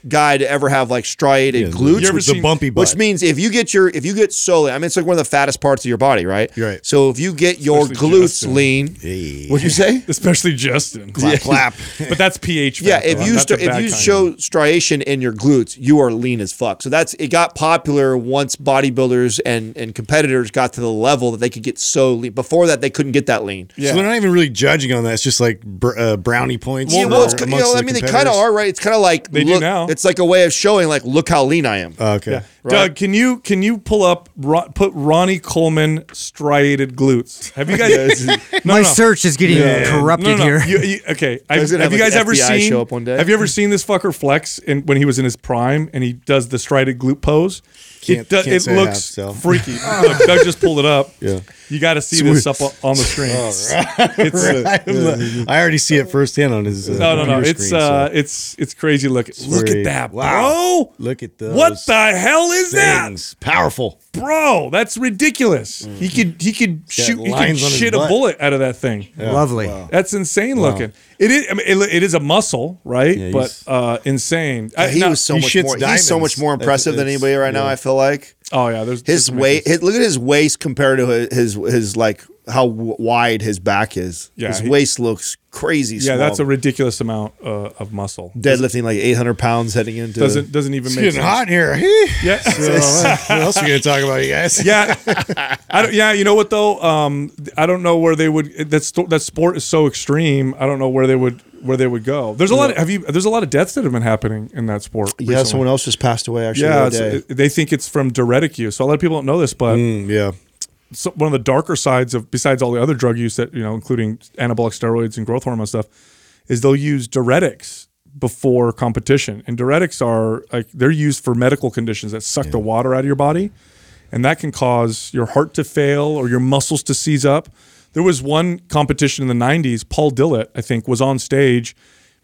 guy to ever have like striated Yeah, glutes. You ever with the seen- bumpy butt. which means if you get your if you get solely, I mean it's like one of the fattest parts of your body, right? You're right. So if you get your Especially glutes Justin. lean, Hey. what'd you say? especially Justin. clap, clap. But that's pH. Yeah, if you st- if you kind. show striation in your glutes, you are lean as fuck. So that's it got popular once bodybuilders and and competitors got to the level that they could get so lean. Before that, they couldn't get that lean. Yeah. So they're not even really judging on that. It's just like br- uh, brownie points. Yeah, well, it's, you know, I the mean, they kind of are, right? It's kind of like They do look, now. It's like a way of showing, like, look how lean I am. Oh, okay. Yeah. Doug, can you can you pull up Ro- put Ronnie Coleman striated glutes? Have you guys? no, My no. search is getting corrupted No, no, no. here. You- you- okay, I, was have you guys like, ever FBI seen? show up one day. Have you ever seen this fucker flex in, when he was in his prime and he does the striated glute pose? Can't- it do- can't it say I have, looks so. freaky. Look, Doug just pulled it up. Yeah. You got to see this up on the screen. It's I already see it firsthand on his. Uh, no, no, no. It's screen, uh, so. it's it's crazy. Look, look at very- that, Wow. bro. Look at those. What the hell is that? Powerful. bro. That's ridiculous. He could he could shoot he could lines on his shit a bullet out of that thing. Lovely. That's insane looking. It is. I mean, it, it is a muscle, right? Yeah, but uh, insane. I- he now- was so he much shits more. He's so much more impressive than anybody right now. I feel like oh yeah, there's his waist. His, look at his waist compared to his his, his like how w- wide his back is. Yeah, his he- waist looks crazy. Yeah, small. that's a ridiculous amount uh, of muscle. deadlifting like 800 pounds heading into. Doesn't doesn't even It's make getting sense. hot in here. Yeah. So, uh, what else are we gonna talk about, you guys? yeah, I don't, yeah. You know what though? Um, I don't know where they would. That sto- that sport is so extreme. I don't know where they would where they would go. There's a lot. Of, have you? There's a lot of deaths that have been happening in that sport. yeah, recently. someone else just passed away actually. Yeah, the other day. it- they think it's from diuretic use. So a lot of people don't know this, but Mm, yeah. So one of the darker sides of besides all the other drug use that you know, including anabolic steroids and growth hormone stuff, is they'll use diuretics before competition. And diuretics are like they're used for medical conditions that suck the water out of your body, and that can cause your heart to fail or your muscles to seize up. There was one competition in the '90s. Paul Dillett, I think, was on stage,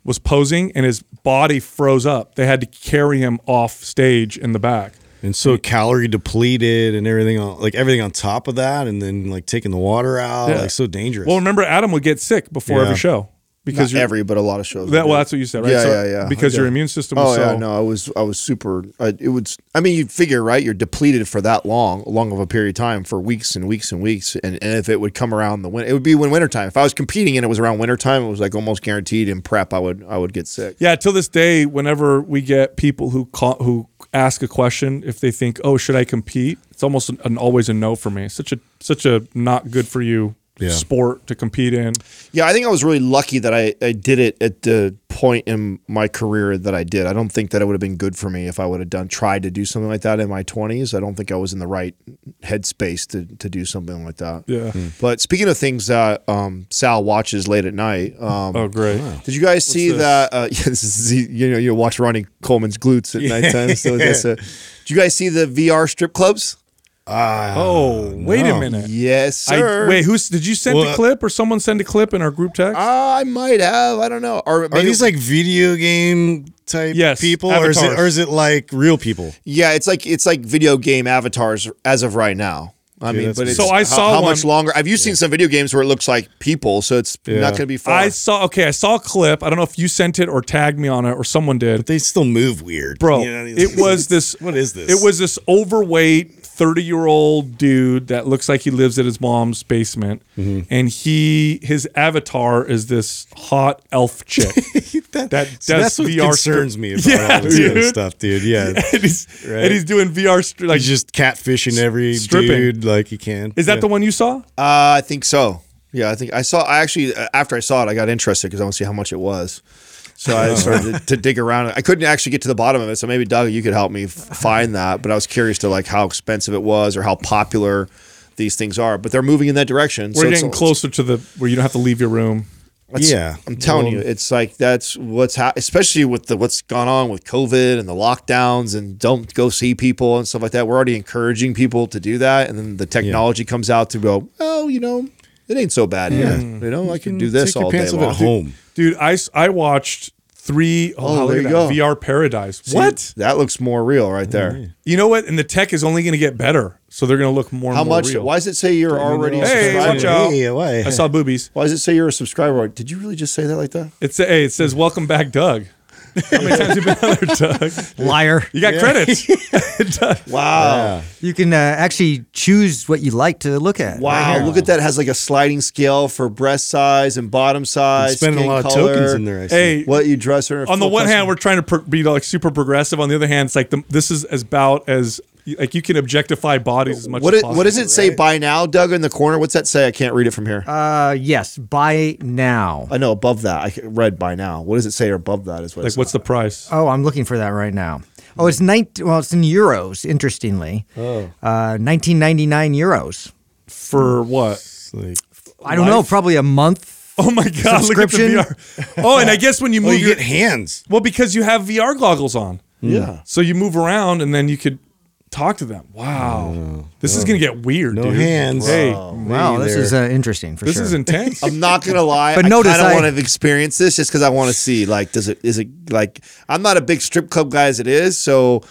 was posing, and his body froze up. They had to carry him off stage in the back. And so calorie depleted and everything on like everything on top of that, and then like taking the water out, Yeah. like so dangerous. Well, remember Adam would get sick before Yeah. every show because Not every, but a lot of shows. That, well, that's what you said, right? Yeah, So- yeah, yeah. Because your immune system Oh was so. yeah, no, I was I was super. I, it was. I mean, you'd figure right. You're depleted for that long, long of a period of time for weeks and weeks and weeks. And, and if it would come around the winter, it would be when wintertime. If I was competing and it was around wintertime, it was like almost guaranteed in prep I would I would get sick. Yeah, till this day, whenever we get people who call, who ask a question, if they think, "Oh, should I compete?" It's almost an, an always a no for me. Such a such a not good for you Yeah. sport to compete in. Yeah, I think I was really lucky that I, I did it at the point in my career that I did. I don't think that it would have been good for me if I would have done tried to do something like that in my twenties. I don't think I was in the right headspace to, to do something like that. Yeah. But speaking of things that um, Sal watches late at night, um, Oh, great. did you guys see this? that? Uh, yeah, this is you know you watch Ronnie Coleman's glutes at nighttime. So that's a, did you guys see the VR strip clubs? Oh, wait a minute. Yes, I, sir. wait, who's did you send Well, a clip or someone send a clip in our group text? Uh, I might have. I don't know. Or Are maybe, these like video game type Yes, people, or is it or is it like real people? Yeah, it's like it's like video game avatars as of right now. I mean, but it's, So I how- saw how, one- much longer. Have you seen some video games where it looks like people? So it's Yeah. not going to be far. I saw. Okay, I saw a clip. I don't know if you sent it or tagged me on it or someone did. They still move weird, bro. You know, it was this. What is this? It was this overweight thirty year old dude that looks like he lives at his mom's basement, Mm-hmm. and he his avatar is this hot elf chick. that, that see, does that's what VR concerns strip- me about Yeah, all this kind of dude. stuff, dude. Yeah, and he's Right. and he's doing VR stri- like. he's just catfishing every Stripping. dude like he can. is that Yeah. the one you saw? uh, I think so. Yeah, I think I saw. I actually uh, after I saw it, I got interested because I want to see how much it was. So I oh. started to, to dig around. I couldn't actually get to the bottom of it. So maybe Doug, you could help me uh-huh. find that. But I was curious to like how expensive it was or how popular these things are. But they're moving in that direction. We're so it's- getting closer to the where you don't have to leave your room. That's- Yeah. I'm telling you, it's like that's what's ha- especially with the what's gone on with COVID and the lockdowns and don't go see people and stuff like that. We're already encouraging people to do that, and then the technology comes out to go, oh, you know, it ain't so bad here. You know, I can do this Take your all day off long. at home. Dude, I, I watched three oh, Oh, look there you go. VR Paradise. See, what? That looks more real right mm. there. You know what? And the tech is only going to get better, so they're going to look more. How and more much? Real. Why does it say you're already a Hey, subscriber? watch out! Hey, why? I saw boobies. Why does it say you're a subscriber? Did you really just say that like that? It's a, hey, it says "Welcome back, Doug." How many times have you been on there, Doug? Liar. You got credits. Doug. Wow. You can uh, actually choose what you like to look at. Wow, look at that. It has like a sliding scale for breast size and bottom size. Spending a skin lot of color, tokens in there. I see. Hey, What you dress her on the one custom- hand, we're trying to pro- be like super progressive. On the other hand, it's like the, this is as about as like you can objectify bodies as much What, as it, possible. what does it say by now, Doug, in the corner? What's that say? I can't read it from here. Uh, yes, buy now. I know above that. I read by now. What does it say above that? Is what Like, it's what's the price? Oh, I'm looking for that right now. Oh, it's 19, well, it's in euros, interestingly. Oh. Uh, 1999 euros. For what? Like, I don't know, probably a month. Oh my god! Look at the Subscription? VR. Oh, and I guess when you oh, move you your get hands. well because you have VR goggles on, yeah. so you move around and then you could talk to them. Wow, this is gonna get weird. No dude. hands. Hey, Wow, this is uh, interesting for this sure. is intense. I'm not gonna lie. But I notice kind of I- want to experience this just because I want to see. Like, does it? Is it like? I'm not a big strip club guy as it is, so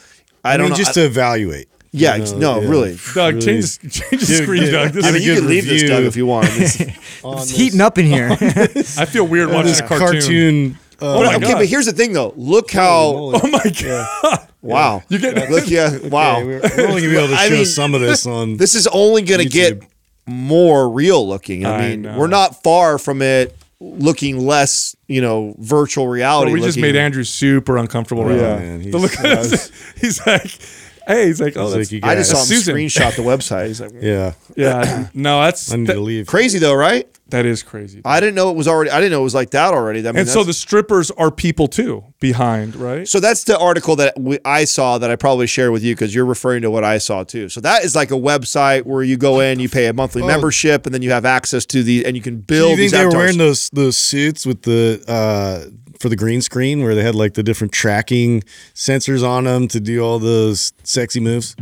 I, I, don't mean, know. just to evaluate. yeah, you know, no, yeah. really. Doug, Really- change the, change the screen, get- Doug. This I is, mean, you good can leave this. Doug, if you want. This- It's heating up in here. I feel weird watching This cartoon. cartoon. Uh, Oh my okay, God. but here's the thing, though. Look how. Oh my god! Wow. You get Look, yeah. Wow. Okay, we're, we're only gonna be able to I show mean, some of this on. This is only going to YouTube. get more real looking. I, I mean, know. we're not far from it looking less, you know, virtual reality. we just made Andrew super uncomfortable right Yeah, now. man, The look at he's- us. He's like, hey, he's like, oh, like you I just saw him Susan. screenshot the website. He's like, yeah, yeah. No, that's I need that, to leave. crazy though, right? That is crazy. I didn't know it was already. I didn't know it was like that already. I mean, and so the strippers are people too behind, right? So that's the article that we, I saw that I probably shared with you because you're referring to what I saw too. So that is like a website where you go in, you pay a monthly membership, and then you have access to the and you can Oh. Do build you think these they were wearing those those suits with the uh for the green screen where they had like the different tracking sensors on them to do all those sexy moves?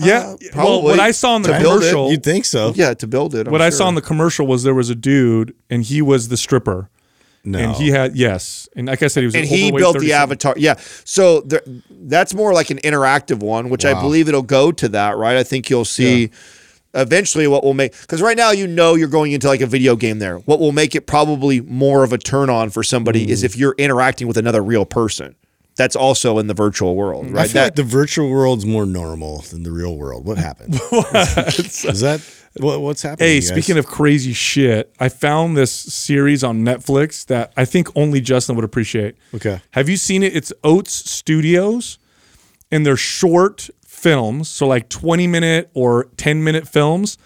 Yeah. well, probably what I saw in the to build it. commercial, You'd think so. yeah, to build it. I'm what I saw in the commercial was there was a dude and he was the stripper, No. and he had yes, and like I said, he was and an he built 30 the avatar. Yeah, so there, that's more like an interactive one, which I believe it'll go to that. Right, I think you'll see. Eventually, what will make because right now you know you're going into like a video game there. What will make it probably more of a turn on for somebody Mm. is if you're interacting with another real person. That's also in the virtual world, right? I right? feel That, like the virtual world's more normal than the real world. What happened? Is that what, what's happening? Hey, speaking of crazy shit, I found this series on Netflix that I think only Justin would appreciate. Okay. Have you seen it? It's Oats Studios, and they're short films, so like 20 minute or 10 minute films,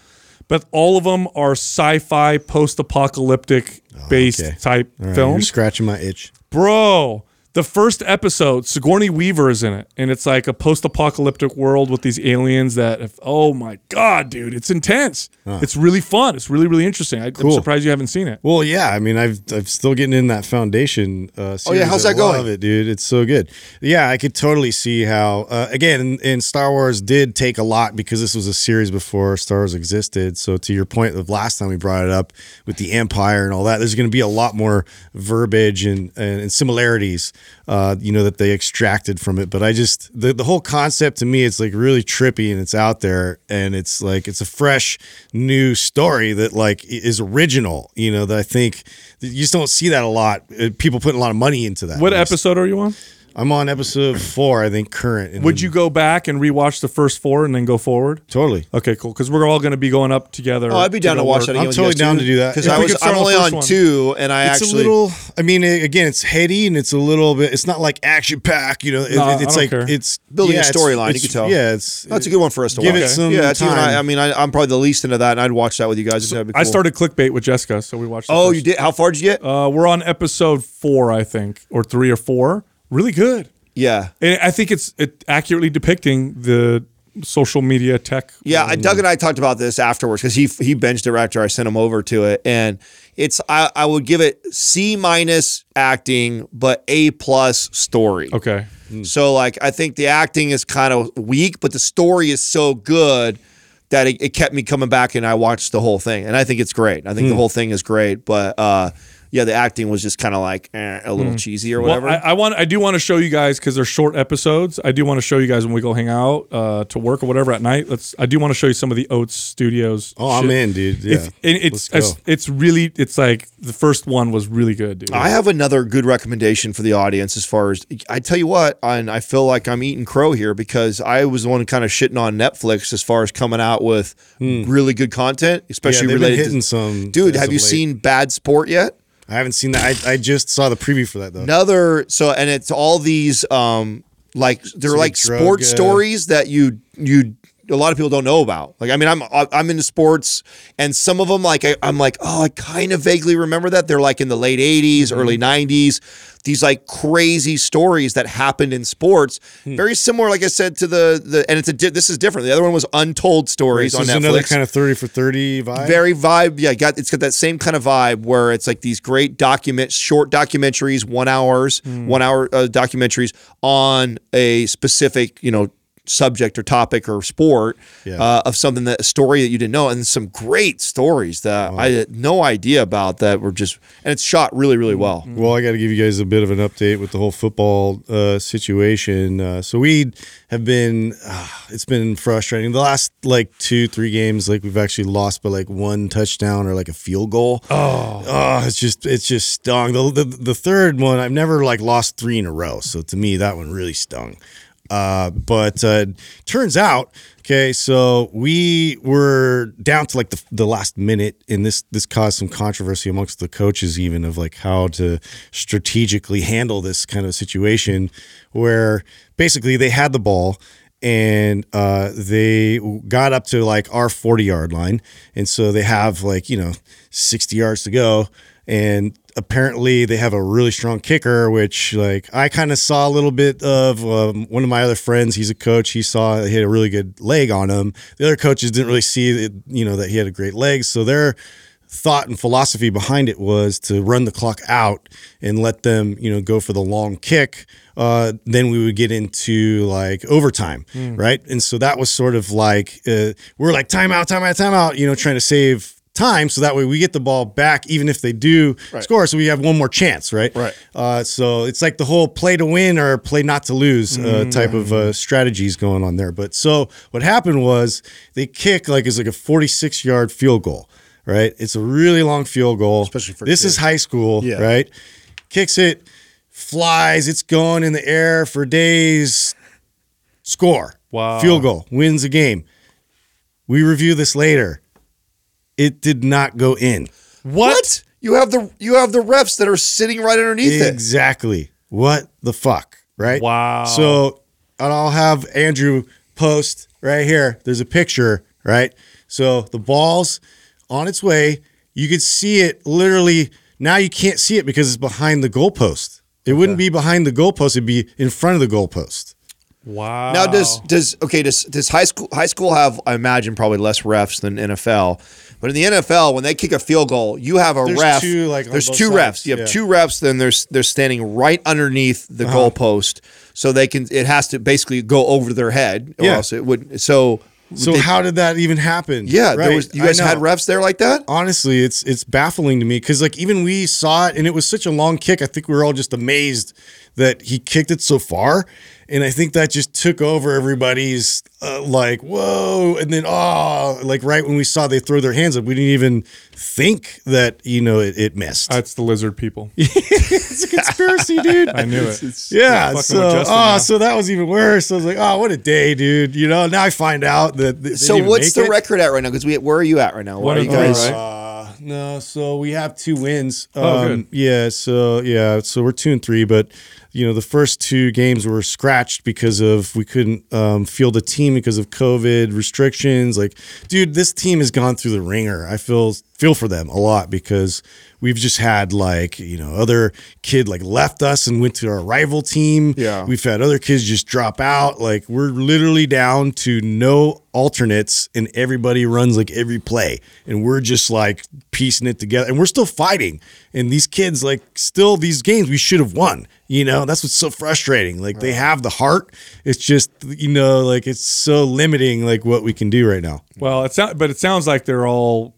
but all of them are sci fi, post apocalyptic based Oh, okay. type films. you're scratching my itch. Bro, the first episode, Sigourney Weaver is in it, and it's like a post-apocalyptic world with these aliens that, have, oh my god, dude, it's intense. It's really fun. It's really, really interesting. I, I'm Cool. surprised you haven't seen it. Well, yeah. I mean, I've I'm still getting in that foundation. Uh, Oh, yeah, how's series. that I going? Love it, dude. It's so good. Yeah, I could totally see how. Uh, again, in, and Star Wars did take a lot because this was a series before Star Wars existed. So to your point of last time we brought it up with the Empire and all that, there's going to be a lot more verbiage and and, and similarities. Uh, you know that they extracted from it, but I just the the whole concept to me, it's like really trippy and it's out there and it's like it's a fresh new story that like is original. You know that I think you just don't see that a lot. Uh, People putting a lot of money into that. What episode are you on? I'm on episode four, I think, current. Would then- you go back and rewatch the first four and then go forward? totally? Okay, cool. Because we're all going to be going up together. Oh, I'd be down to go watch work. that. I'm again with you totally down too. to do that. because If I was I'm only first on one. two, and I It's actually It's a little. I mean, again, it's heady and it's a little bit. It's not like action pack. You know, it- No, it's like care. it's Building a yeah, it's- storyline, you can tell. Yeah, it's that's a good one for us to Give watch. it some yeah, that's you and I. I mean, I, I'm probably the least into that, and I'd watch that with you guys. That'd I started clickbait with Jessica, so we watched. Oh, you did? How far did you get? Uh, we're on episode four, I think, or three or four. Really good. yeah. And I think it's it accurately depicting the social media tech. Yeah, I- Doug and I talked about this afterwards because he he it after I sent him over to it, and it's I, I would give it C minus acting, but A plus story. Okay. So like I think the acting is kind of weak, but the story is so good that it, it kept me coming back, and I watched the whole thing, and I think it's great. I think the whole thing is great, but uh, yeah, the acting was just kind of like eh, a little cheesy or whatever. Well, I, I want. I do want to show you guys because they're short episodes. I do want to show you guys when we go hang out uh, to work or whatever at night. Let's. I do want to show you some of the Oats Studios. Oh, I'm in, dude. Yeah, If- and it's, Let's it's go. it's really it's like the first one was really good, dude. I have another good recommendation for the audience as far as I tell you what, and I feel like I'm eating crow here because I was the one kind of shitting on Netflix as far as coming out with really good content, especially they've been related hitting to some. Dude, have you late. seen Bad Sport yet? I haven't seen that. I, I just saw the preview for that though. Another so and it's all these um like they're So like drug, sports uh, stories that you you a lot of people don't know about. Like I mean I'm I'm into sports and some of them like I, I'm like oh I kind of vaguely remember that they're like in the late 80s Mm-hmm. early 90s these like crazy stories that happened in sports Hmm. very similar like I said to the the and it's a di- this is different. The other one was Untold Stories so on Netflix another kind of thirty for thirty vibe. very vibe. Yeah, got it's got that same kind of vibe where it's like these great document, short documentaries, one hours, Hmm. one hour uh, documentaries on a specific, you know, subject or topic or sport Yeah. uh, of something that a story that you didn't know, and some great stories that I had no idea about that were just, and it's shot really, really well. Well, I got to give you guys a bit of an update with the whole football uh, situation. Uh, so we have been, uh, it's been frustrating. The last like two, three games, like we've actually lost by like one touchdown or like a field goal. Oh, oh it's just, it's just stung. The, the the third one, I've never like lost three in a row. So to me, that one really stung. Uh, but uh, turns out, okay, so we were down to like the, the last minute, and this this caused some controversy amongst the coaches, even of like how to strategically handle this kind of situation, where basically they had the ball and uh, they got up to like our 40 yard line. And so they have like, you know, 60 yards to go. And apparently they have a really strong kicker, which like I kind of saw a little bit of um, one of my other friends. He's a coach. He saw he had a really good leg on him. The other coaches didn't really see that, you know, that he had a great leg. So their thought and philosophy behind it was to run the clock out and let them, you know, go for the long kick. Uh, then we would get into like overtime, right? And so that was sort of like uh, we're like timeout, timeout, timeout, you know, trying to save time so that way we get the ball back even if they do score so we have one more chance right? Right. uh, so it's like the whole play to win or play not to lose uh, type of uh, strategies going on there. But so what happened was they kick like it's like a 46 yard field goal right? It's a really long field goal. Especially for this is high school Yeah. right? Kicks it flies it's going in the air for days. Score. Wow. field goal wins the game. We review this later it did not go in What? You have the you have the refs that are sitting right underneath it. Exactly. What the fuck, right? Wow. So, and I'll have Andrew post right here. There's a picture, right? So the ball's on its way. You could see it literally. Now you can't see it because it's behind the goalpost. It wouldn't be behind the goalpost. It'd be in front of the goalpost. Wow. Now does does okay does does high school high school have I imagine probably less refs than NFL, but in the NFL when they kick a field goal you have a There's ref. two, like, there's two sides, refs. You have yeah. two refs. Then there's they're standing right underneath the Uh-huh. goalpost, so they can it has to basically go over their head or Yeah. else it would. So So they- how did that even happen? yeah, there Right. was you guys had refs there like that. honestly it's it's baffling to me because like even we saw it and it was such a long kick i think we were all just amazed that he kicked it so far and i think that just took over everybody's uh, like whoa, and then oh, like right when we saw they throw their hands up, we didn't even think that you know it, it missed. That's the lizard people. it's a conspiracy, dude. I knew it. Yeah, so with oh, now. so that was even worse. I was like, oh, what a day, dude. You know, now I find out that. they So didn't what's make the it. record at right now? Because we where are you at right now? One What are you guys? right? Uh, no, so we have two wins. Oh, Um, good. Yeah, so yeah, so we're two and three, but you know the first two games were scratched because of we couldn't um, field a team because of COVID restrictions. Like, dude, this team has gone through the ringer. I feel feel for them a lot because we've just had like you know other kid like left us and went to our rival team. Yeah. we've had other kids just drop out. Like we're literally down to no alternates and everybody runs like every play and we're just like piecing it together and we're still fighting and these kids like still these games we should have won you know that's what's so frustrating. Like they have the heart. It's just you know like it's so limiting like what we can do right now. Well, it's not, but it sounds like they're all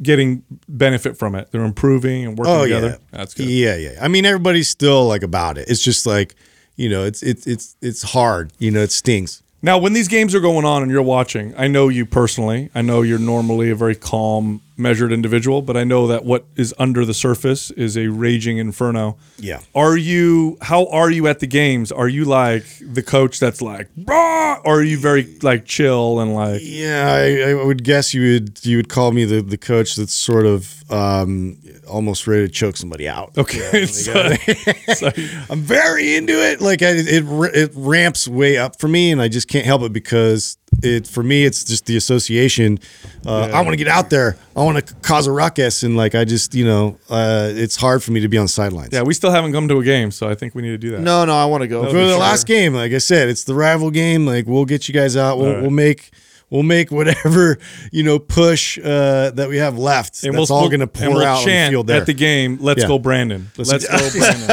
getting benefit from it. They're improving and working oh, together. yeah. That's good. yeah yeah. I mean everybody's still like about it. It's just like you know it's it's it's it's hard. You know it stings. Now, when these games are going on and you're watching, I know you personally. I know you're normally a very calm, measured individual, but I know that what is under the surface is a raging inferno. Yeah. Are you? How are you at the games? Are you like the coach that's like, "Bah!" or are you very like chill and like? Yeah, I, I would guess you would you would call me the, the coach that's sort of um, almost ready to choke somebody out. Okay, so- so- I'm very into it. Like I, it it ramps way up for me, and I just can't help it because it for me it's just the association. Uh, I want to get out there. I want to cause a ruckus, and like I just you know uh, it's hard for me to be on sidelines. yeah, we still haven't come to a game, so I think we need to do that. No, no, I want to go. For the last game, like I said, it's the rival game. Like we'll get you guys out. We'll, All right. we'll make we'll make whatever you know push uh, that we have left. And That's we'll, all going to pour we'll out on the field there. at the game. Let's Yeah. go, Brandon. Let's, Let's- go, Brandon.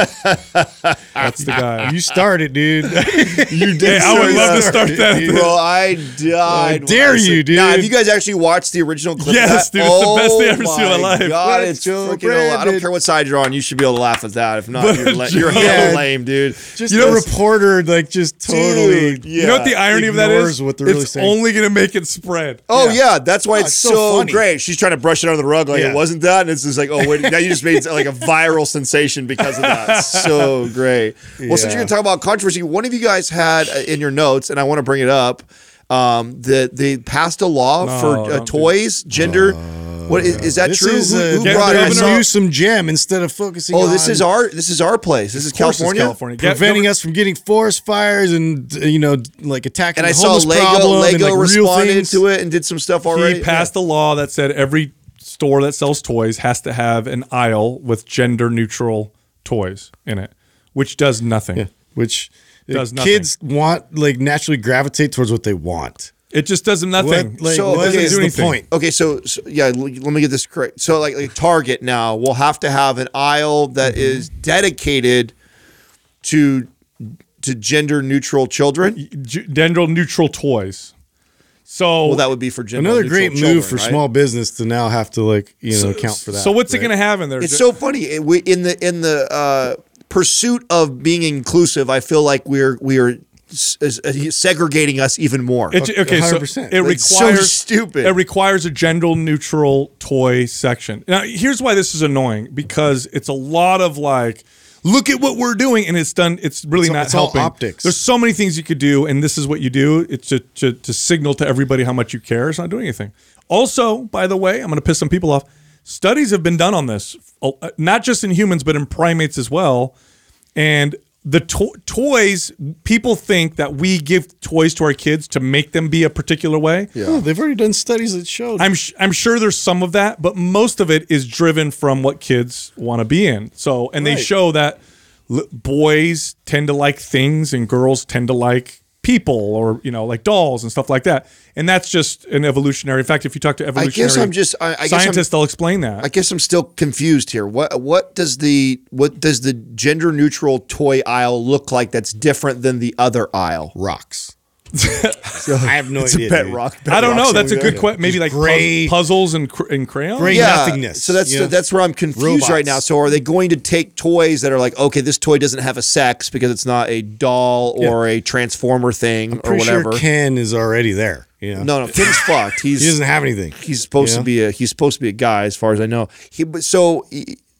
That's the guy. you started, dude. you did. Hey, I would love to start that. Bro, I died. when dare I you, dude. Now, have you guys actually watched the original clip? of Yes, that? dude, it's the best thing I've ever Oh seen in my life. God, Let's it's go, freaking. Old. I don't care what side you're on. You should be able to laugh at that. If not, you're, la- you're hella lame, dude. Just You know- reporter, like just totally. Dude, You know what the irony of that is? What they're really it's saying. only going to make it spread. Oh yeah, that's why Oh, it's, it's so, so funny. great. She's trying to brush it under the rug like Yeah. it wasn't that, and it's just like, oh wait, now you just made like a viral sensation because of that. So great. Well, since Yeah. you're gonna talk about controversy, one of you guys had uh, in your notes, and I want to bring it up, um, that they passed a law No, for uh, do- toys, gender. What is, is that This true? is who, who Get brought the it? Giving governor- saw- you some gem instead of focusing. Oh, this on- is our this is our place. This is Of course it's California. California. Preventing govern- us from getting forest fires and uh, you know like attacking. And I the saw Lego problem Lego and, like, responded to it and did some stuff already. He passed a law that said every store that sells toys has to have an aisle with gender neutral toys in it, which does nothing. Yeah, which Does nothing. kids want like naturally gravitate towards what they want. It just does nothing. What, like, So, what okay, is the point? Okay, so, so yeah, l- let me get this correct. So like, like Target now will have to have an aisle that is Mm-hmm. dedicated to to gender neutral children. G- gender neutral toys. So Well, that would be for gender. Neutral. Another neutral great move for right? small business to now have to like you know account for that. So what's it going to have in there? It's so funny in the in the uh, pursuit of being inclusive. I feel like we're we're s- s- segregating us even more. It, okay, so 100%. it It's so requires stupid. It requires a gender neutral toy section. Now, here's why this is annoying because it's a lot of like, look at what we're doing, and it's done. It's really It's not it's all helping. optics. There's so many things you could do, and this is what you do. It's to, to to signal to everybody how much you care. It's not doing anything. Also, by the way, I'm going to piss some people off. Studies have been done on this, uh, not just in humans but in primates as well. And the to- toys, people think that we give toys to our kids to make them be a particular way. Oh, they've already done studies that showed. I'm sh- I'm sure there's some of that, but most of it is driven from what kids want to be in. So, and they show that l- boys tend to like things and girls tend to like people or you know like dolls and stuff like that. And that's just an evolutionary. In fact, if you talk to evolutionary I'm just- I- I guess scientists, they'll explain that. I guess I'm still confused here. What what does the what does the gender neutral toy aisle look like that's different than the other aisle? rocks. I have no It's a idea. pet dude. rock. I don't know. That's a good question. question. Maybe like gray- puzzles and cr- and crayons. Gray yeah. nothingness. So that's you that's where I'm confused right now. So are they going to take toys that are like, okay, this toy doesn't have a sex because it's not a doll or a transformer thing or whatever? sure Ken is already there. You know? no, no, Ken's fucked. He's he doesn't have anything. he's supposed Yeah. to be a he's supposed to be a guy as far as I know. He but so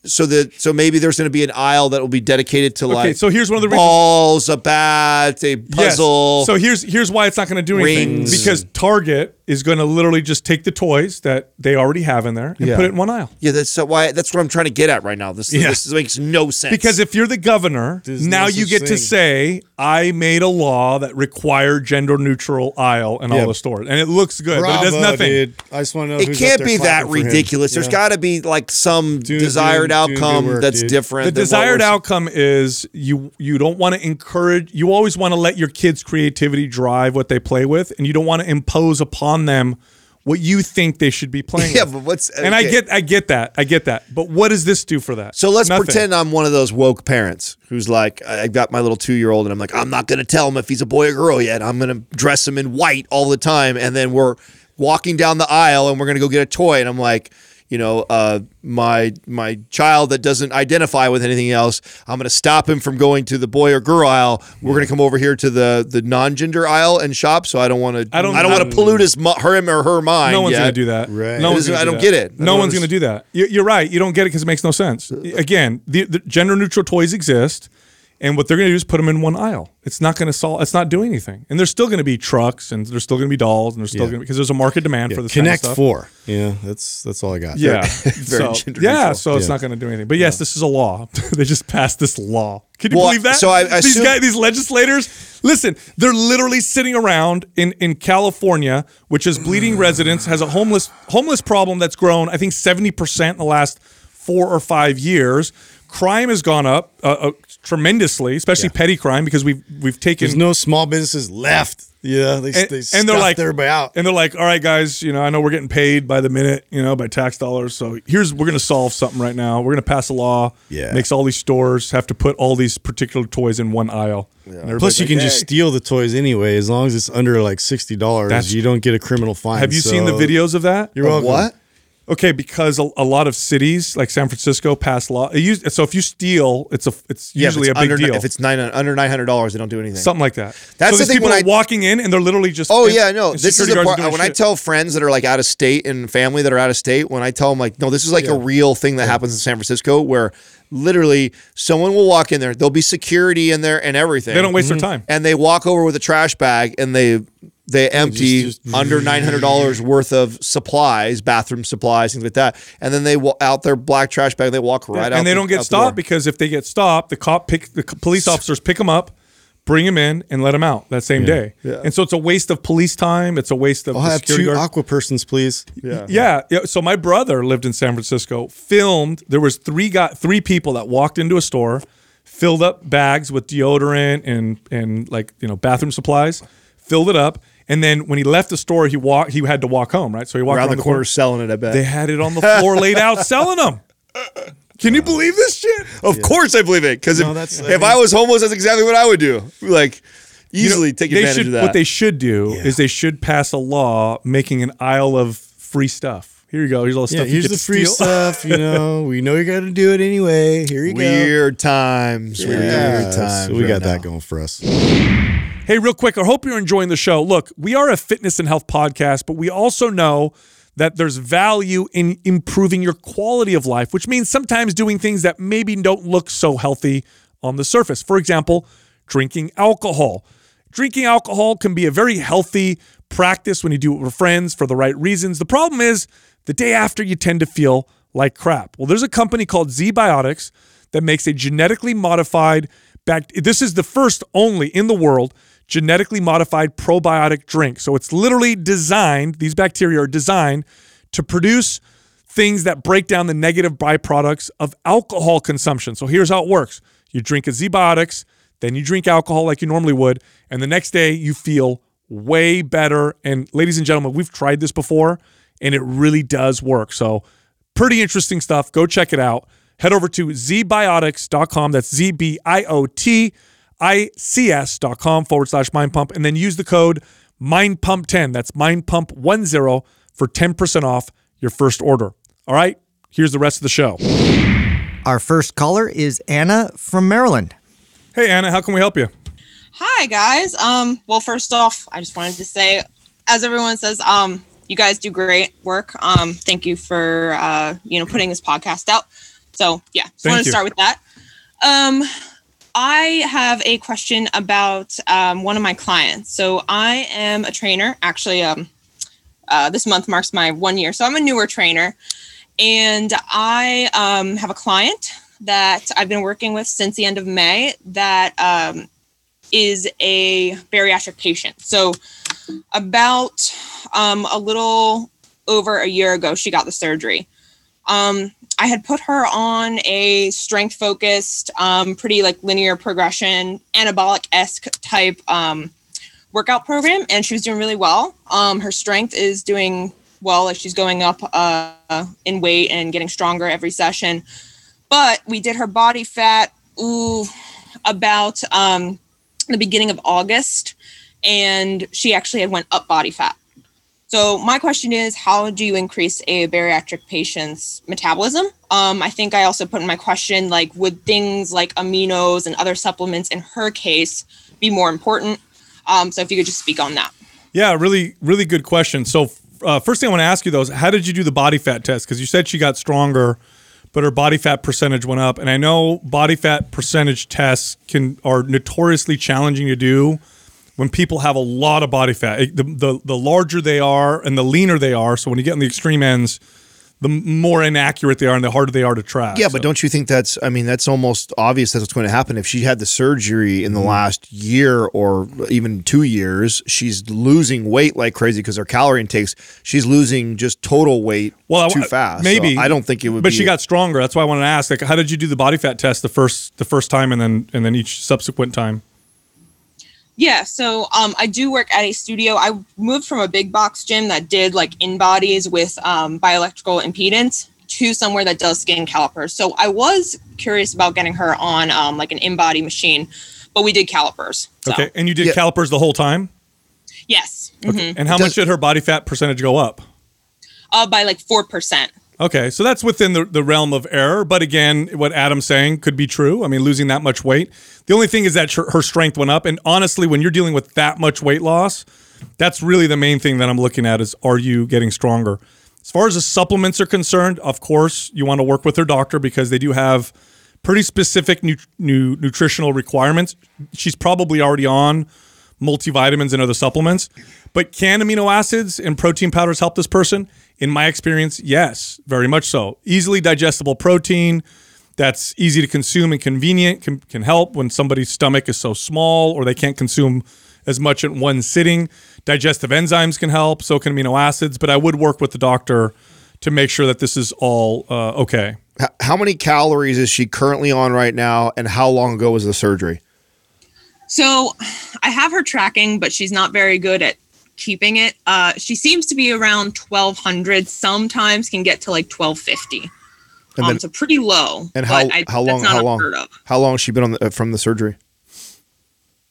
so that so maybe there's going to be an aisle that will be dedicated to like so here's one of the reasons- balls, a bat, a Yes. puzzle. So here's here's why it's not going to do anything Rings. because Target is going to literally just take the toys that they already have in there and Yeah. put it in one aisle. yeah, that's why that's what I'm trying to get at right now. This Yeah. this makes no sense Because if you're the governor, There's now no you such get to say, I made a law that required gender neutral aisle in Yeah. all the stores. And it looks good, Bravo, but it does nothing. Dude. I just want to know. it who's can't up there be that clapping for him. ridiculous. There's Yeah. got to be like some Dude, desired dude, doing good outcome work, that's dude. different. The than desired we're- outcome is you you don't want to encourage you always want to let your kids creativity drive what they play with and you don't want to impose upon them what you think they should be playing Yeah, with. but what's and I get I get that. I get that. But what does this do for that? So let's Nothing. pretend I'm one of those woke parents who's like, I I got my little two year old, and I'm like, I'm not going to tell him if he's a boy or girl yet. I'm going to dress him in white all the time. And then we're walking down the aisle and we're going to go get a toy. And I'm like, you know, uh, my my child that doesn't identify with anything else, I'm going to stop him from going to the boy or girl aisle. We're going to come over here to the the non gender aisle and shop. So I don't want to. I don't- I don't want to pollute his mo- her or her mind. No one's going to do that. Right. No one's doesn't- gonna I do don't that. get it. No one's going to do that. You- You're right. You don't get it because it makes no sense. Again, the, the gender neutral toys exist, and what they're going to do is put them in one aisle. It's not going to solve. It's not doing anything. And there's still going to be trucks, and there's still going to be dolls, and there's still Yeah. going to because there's a market demand Yeah, for this kind of Connect. Four. Yeah, that's that's all I got. Yeah. Very so, yeah. So it's not going to do anything. But yes, this is a law. they just passed this law. Can you Well, believe that? so I- I these guys, these legislators, listen, they're literally sitting around in in California, which is bleeding residents, has a homeless homeless problem that's grown, I think, seventy percent in the last four or five years. Crime has gone up uh, uh, tremendously, especially petty crime, because we've we've taken There's no small businesses left. Yeah, they, and, they and they're like everybody out. and they're like, all right, guys, you know, I know we're getting paid by the minute, you know, by tax dollars. So here's we're gonna solve something right now. We're gonna pass a law, Yeah. makes all these stores have to put all these particular toys in one aisle. Everybody's Plus, you like, can just steal the toys anyway, as long as it's under like sixty dollars. You don't get a criminal fine. Have you seen the videos of that? You're Of welcome. what? Okay, because a, a lot of cities like San Francisco pass law. It used, so if you steal, it's a it's Yeah, usually it's a big under, deal. If it's nine under nine hundred dollars, they don't do anything. something like that. That's so the thing people when are I- walking in and they're literally just. Oh and- yeah, no. and This is security the guards part doing when I tell friends that are like out of state and family that are out of state, when I tell them like, no, this is like a real thing that happens in San Francisco, where literally someone will walk in there, there'll be security in there and everything. They don't waste their mm-hmm. time. and they walk over with a trash bag and they they empty just- under nine hundred dollars worth of supplies, bathroom supplies, things like that, and then they wa- out their black trash bag. They walk right out, and they the- don't get out door. stopped because if they get stopped, the cop pick the police officers pick them up, bring them in, and let them out that same day. Yeah. And so it's a waste of police time. It's a waste of I'll have two guard. aqua persons, please. Yeah. Yeah, yeah. So my brother lived in San Francisco. Filmed. There was three got three people that walked into a store, filled up bags with deodorant and and like you know bathroom supplies, filled it up, and then when he left the store, he walked. He had to walk home, right? So he walked around around, the corner selling it. I bet. They had it on the floor, laid out, selling them. Can you believe this shit? Of course, I believe it. Because No, if, that's- I if I was homeless, that's exactly what I would do. Like You know, easily take they advantage should, of that. What they should do is they should pass a law making an aisle of free stuff. Here you go. Here's all the Yeah, stuff. you here's get the free steal. stuff. You know, we know you got to do it anyway. Here you go. weird times. Yeah, Weird so times. we got right that now. going for us. Hey, real quick, I hope you're enjoying the show. Look, we are a fitness and health podcast, but we also know that there's value in improving your quality of life, which means sometimes doing things that maybe don't look so healthy on the surface. For example, drinking alcohol. Drinking alcohol can be a very healthy practice when you do it with friends for the right reasons. The problem is the day after you tend to feel like crap. Well, there's a company called ZBiotics that makes a genetically modified bac- this is the first only in the world genetically modified probiotic drink. So it's literally designed, these bacteria are designed to produce things that break down the negative byproducts of alcohol consumption. So here's how it works. You drink a ZBiotics, then you drink alcohol like you normally would, and the next day you feel way better. And ladies and gentlemen, we've tried this before and it really does work. So pretty interesting stuff. Go check it out. Head over to zbiotics.com. That's Z B I O T ics.com forward slash mind pump, and then use the code mind pump 10 That's mindpump10 for 10% off your first order. All right, here's the rest of the show. Our first caller is Anna from Maryland. Hey, Anna, how can we help you? Hi guys. Um, well, first off, I just wanted to say, as everyone says, um, you guys do great work. Um, thank you for uh, you know putting this podcast out. So yeah, just Thank wanted to start with that. Um, I have a question about um, one of my clients. So I am a trainer. Actually, um, uh, this month marks my one year. So I'm a newer trainer, and I um, have a client that I've been working with since the end of May that um, is a bariatric patient. So about um, a little over a year ago, she got the surgery. Um, I had put her on a strength focused, um, pretty like linear progression, anabolic esque type um, workout program, and she was doing really well. Um, her strength is doing well, like she's going up uh, in weight and getting stronger every session. But we did her body fat ooh, about um, the beginning of August, and she actually had went up body fat. So my question is, how do you increase a bariatric patient's metabolism? Um, I think I also put in my question, like, would things like aminos and other supplements in her case be more important? Um, so if you could just speak on that. Yeah, really, really good question. So, uh, first thing I want to ask you though is, how did you do the body fat test? Because you said she got stronger, but her body fat percentage went up, and I know body fat percentage tests can are notoriously challenging to do when people have a lot of body fat. The, the the larger they are and the leaner they are, so when you get on the extreme ends, the more inaccurate they are and the harder they are to track. Yeah, So- but don't you think that's? I mean, that's almost obvious. That's what's going to happen if she had the surgery in the Mm-hmm. last year or even two years. She's losing weight like crazy because her calorie intakes. She's losing just total weight well, I- too fast. So Maybe I don't think it would. But she got stronger. That's why I wanted to ask. Like, how did you do the body fat test the first the first time and then and then each subsequent time? Yeah, so um, I do work at a studio. I moved from a big box gym that did like InBodys with um, bioelectrical impedance to somewhere that does skin calipers. So I was curious about getting her on um, like an InBody machine, but we did calipers. So, Okay, and you did Yeah. calipers the whole time. Yes. Okay. mhm. And how Does- much did her body fat percentage go up? Uh, by like 4%. Okay, so that's within the, the realm of error. But again, what Adam's saying could be true. I mean, losing that much weight. The only thing is that her her strength went up. And honestly, when you're dealing with that much weight loss, that's really the main thing that I'm looking at is are you getting stronger? As far as the supplements are concerned, of course, you want to work with her doctor because they do have pretty specific nu- nu- nutritional requirements. She's probably already on multivitamins and other supplements. But can amino acids and protein powders help this person? In my experience, yes, very much so. Easily digestible protein that's easy to consume and convenient can, can help when somebody's stomach is so small or they can't consume as much in one sitting. Digestive enzymes can help, so can amino acids. But I would work with the doctor to make sure that this is all uh, okay. How many calories is she currently on right now, and how long ago was the surgery? So I have her tracking, but she's not very good at keeping it. Uh, she seems to be around 1200, sometimes can get to like 1250. And um, then- so pretty low. And how I, how long how long how long has she been on the, uh, from the surgery?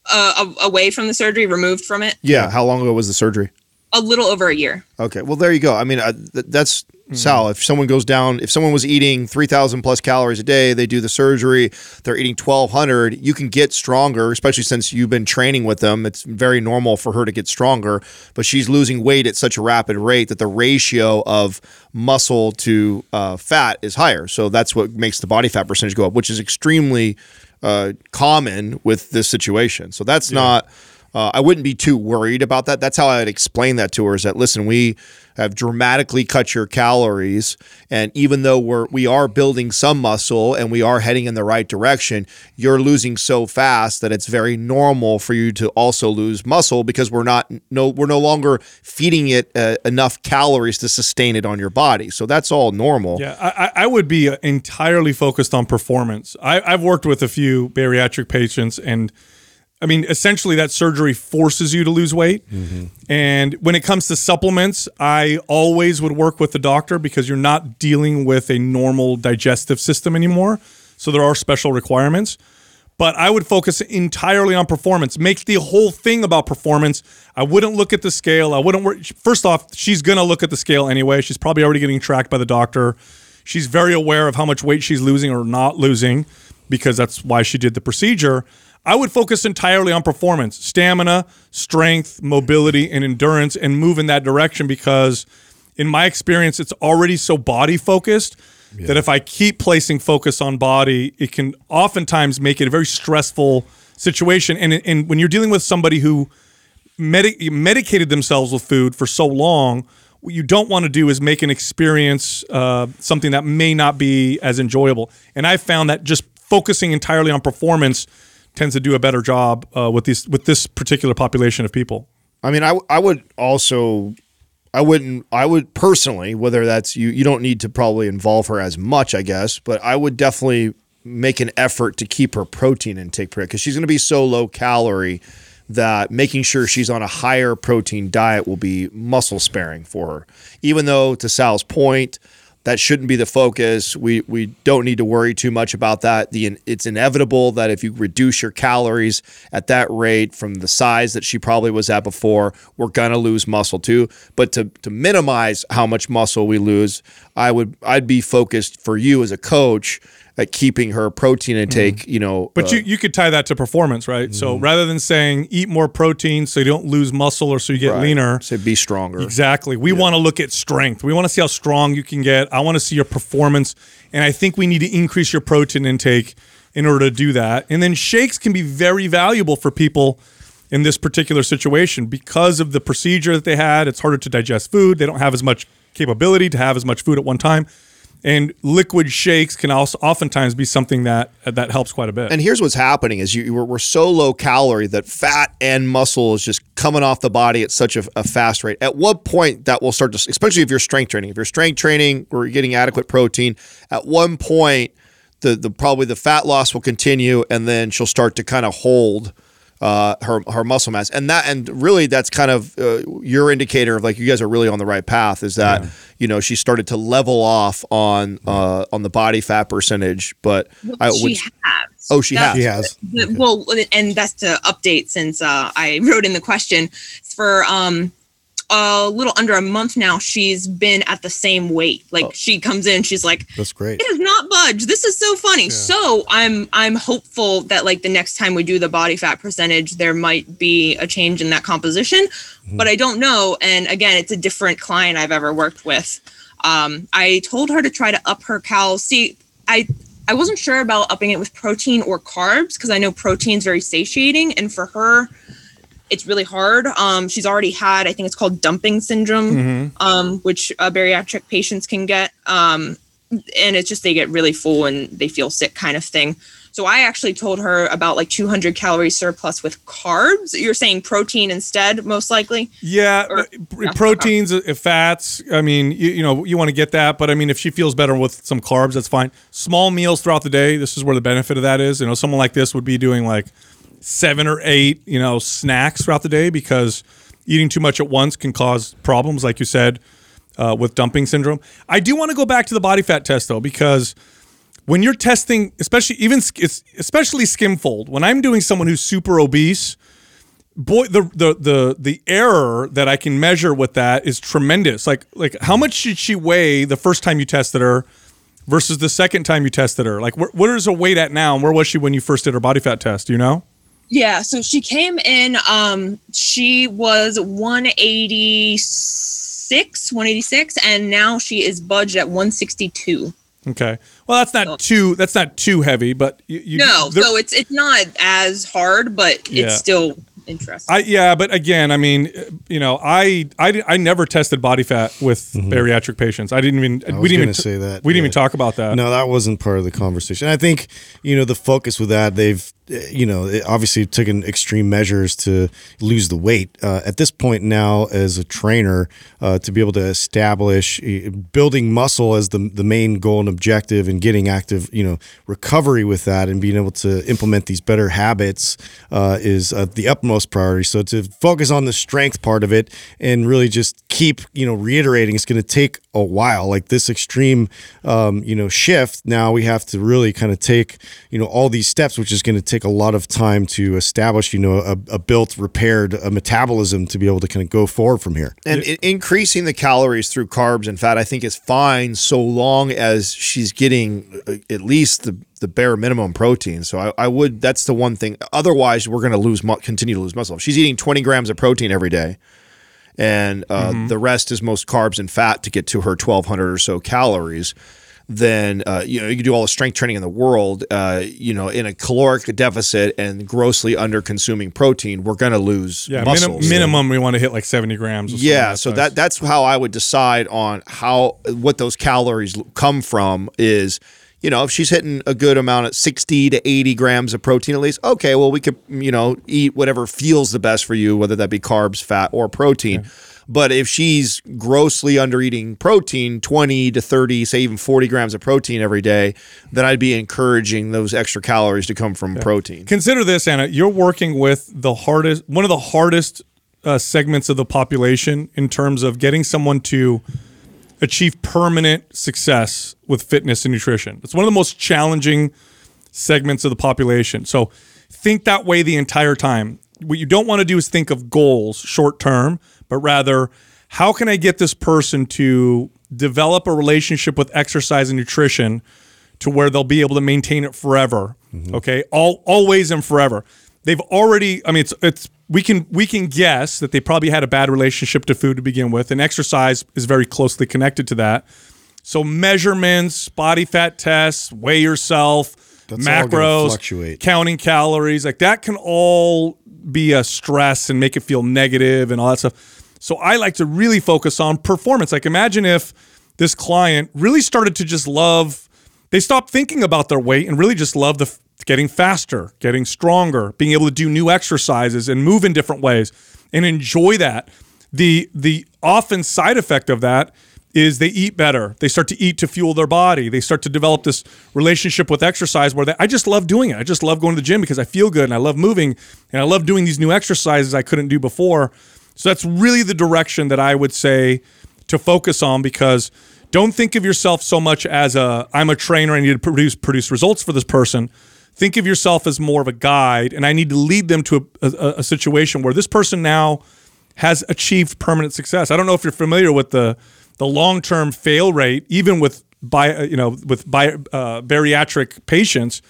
Uh, away from the surgery, removed from it, Yeah, how long ago was the surgery? A little over a year. Okay, well there you go. I mean, uh, th- that's Hmm. Sal. If someone goes down, if someone was eating three thousand plus calories a day, they do the surgery, they're eating twelve hundred. You can get stronger, especially since you've been training with them. It's very normal for her to get stronger, but she's losing weight at such a rapid rate that the ratio of muscle to uh, fat is higher. So that's what makes the body fat percentage go up, which is extremely uh, common with this situation. So that's not. Uh, I wouldn't be too worried about that. That's how I'd explain that to her. Is that listen, we have dramatically cut your calories, and even though we're we are building some muscle and we are heading in the right direction, you're losing so fast that it's very normal for you to also lose muscle because we're not no we're no longer feeding it uh, enough calories to sustain it on your body. So that's all normal. Yeah, I, I- would be entirely focused on performance. I, I've worked with a few bariatric patients, and I mean, essentially, that surgery forces you to lose weight. Mm-hmm. And when it comes to supplements, I always would work with the doctor because you're not dealing with a normal digestive system anymore. So there are special requirements. but I would focus entirely on performance. Make the whole thing about performance. I wouldn't look at the scale. I wouldn't worry. First off, she's going to look at the scale anyway. She's probably already getting tracked by the doctor. She's very aware of how much weight she's losing or not losing because that's why she did the procedure. I would focus entirely on performance, stamina, strength, mobility, and endurance, and move in that direction because, in my experience, it's already so body focused that if I keep placing focus on body, it can oftentimes make it a very stressful situation. And, and when you're dealing with somebody who medi- medicated themselves with food for so long, what you don't want to do is make an experience uh, something that may not be as enjoyable. And I found that just focusing entirely on performance tends to do a better job uh, with these with this particular population of people. I mean, I, I would also, I wouldn't, I would personally, whether that's you, you don't need to probably involve her as much, I guess, but I would definitely make an effort to keep her protein intake because she's going to be so low calorie that making sure she's on a higher protein diet will be muscle sparing for her. Even though, to Sal's point, that shouldn't be the focus. We we don't need to worry too much about that. The it's inevitable that if you reduce your calories at that rate from the size that she probably was at before, we're gonna lose muscle too. But to to minimize how much muscle we lose, I would I'd be focused for you as a coach at keeping her protein intake. You know, But uh, you, you could tie that to performance, right? So rather than saying eat more protein so you don't lose muscle or so you get right. leaner, say be stronger. Exactly. We want to look at strength. We want to see how strong you can get. I want to see your performance. And I think we need to increase your protein intake in order to do that. And then shakes can be very valuable for people in this particular situation because of the procedure that they had. It's harder to digest food. They don't have as much capability to have as much food at one time. And liquid shakes can also oftentimes be something that that helps quite a bit. And here's what's happening: is you we're, we're so low calorie that fat and muscle is just coming off the body at such a, a, fast rate. At what point that will start to, especially if you're strength training, if you're strength training or you're getting adequate protein, at one point the the probably the fat loss will continue, and then she'll start to kind of hold. Uh, her her muscle mass and that and really that's kind of uh, your indicator of like you guys are really on the right path is that yeah. you know she started to level off on uh, on the body fat percentage but well, I she would has oh she that's, has She has. the- well and that's to update since uh, I wrote in the question for um a little under a month now she's been at the same weight like she comes in she's like That's great. it has not budged. This is so funny. So I'm I'm hopeful that like the next time we do the body fat percentage, there might be a change in that composition, but I don't know. And again, it's a different client I've ever worked with. Um, I told her to try to up her cal. See, I I wasn't sure about upping it with protein or carbs because I know protein's very satiating, and for her, it's really hard. Um, she's already had, I think it's called dumping syndrome, um, which uh, bariatric patients can get. Um, and it's just they get really full and they feel sick kind of thing. So I actually told her about like 200 calorie surplus with carbs. You're saying protein instead, most likely. Yeah, Or- pr- proteins, uh, fats. I mean, you, you know, you want to get that, but I mean, if she feels better with some carbs, that's fine. Small meals throughout the day. This is where the benefit of that is. You know, someone like this would be doing like seven or eight, you know, snacks throughout the day because eating too much at once can cause problems, like you said, uh, with dumping syndrome. I do want to go back to the body fat test though, because when you're testing, especially even especially skinfold, when I'm doing someone who's super obese, boy, the the the the error that I can measure with that is tremendous. Like like how much did she weigh the first time you tested her versus the second time you tested her? Like wh- what is her weight at now, and where was she when you first did her body fat test? Do you know? Yeah, so she came in. Um, she was 186, 186, and now she is budged at 162. Okay. Well, that's not too that's not too heavy, but you, you No, there- so it's it's not as hard, but Yeah. it's still interesting. I yeah, but again, I mean, uh, you know, I I, I never tested body fat with bariatric patients. I didn't even Mm-hmm. I we didn't gonna even say that, we didn't yeah. even talk about that. No, that wasn't part of the conversation. I think, you know, the focus with that, they've, you know, it obviously taken extreme measures to lose the weight. Uh, at this point now, as a trainer, uh, to be able to establish uh, building muscle as the, the main goal and objective and getting active, you know, recovery with that and being able to implement these better habits uh, is uh, the utmost priority. So to focus on the strength part of it and really just keep, you know, reiterating it's going to take a while. Like this extreme, um, you know, shift. Now we have to really kind of take, you know, all these steps, which is going to take a lot of time to establish, you know, a, a built, repaired a metabolism to be able to kind of go forward from here. And i- increasing the calories through carbs and fat, I think, is fine so long as she's getting uh, at least the, the bare minimum protein. So I, I would. That's the one thing. Otherwise, we're going to lose, mu- continue to lose muscle. If she's eating 20 grams of protein every day, and uh, the rest is most carbs and fat to get to her 1,200 or so calories. Then uh, you know you can do all the strength training in the world. Uh, you know, in a caloric deficit and grossly under consuming protein, we're going to lose Yeah, muscles. minim- minimum we want to hit like 70 grams. or Yeah, so that that's how I would decide on how what those calories come from is you know if she's hitting a good amount at 60 to 80 grams of protein at least okay well we could you know eat whatever feels the best for you whether that be carbs fat or protein but if she's grossly under eating protein 20 to 30 say even 40 grams of protein every day then I'd be encouraging those extra calories to come from protein Consider this, Anna. You're working with the hardest, one of the hardest uh, segments of the population in terms of getting someone to achieve permanent success with fitness and nutrition. It's one of the most challenging segments of the population. So think that way the entire time. What you don't want to do is think of goals short term, but rather, how can I get this person to develop a relationship with exercise and nutrition to where they'll be able to maintain it forever. Okay, all always and forever. They've already. I mean, it's it's we can we can guess that they probably had a bad relationship to food to begin with, and exercise is very closely connected to that. So measurements, body fat tests, weigh yourself, That's macros, counting calories, like that can all be a stress and make it feel negative and all that stuff. So I like to really focus on performance. Like imagine if this client really started to just love they stopped thinking about their weight and really just love the getting faster, getting stronger, being able to do new exercises and move in different ways and enjoy that. The the often side effect of that is they eat better. They start to eat to fuel their body. They start to develop this relationship with exercise where they, I just love doing it. I just love going to the gym because I feel good and I love moving and I love doing these new exercises I couldn't do before. So that's really the direction that I would say to focus on because don't think of yourself so much as a I'm a trainer I need to produce produce results for this person. Think of yourself as more of a guide and I need to lead them to a, a, a situation where this person now has achieved permanent success. I don't know if you're familiar with the the long-term fail rate even with bi, you know with bi, uh, bariatric patients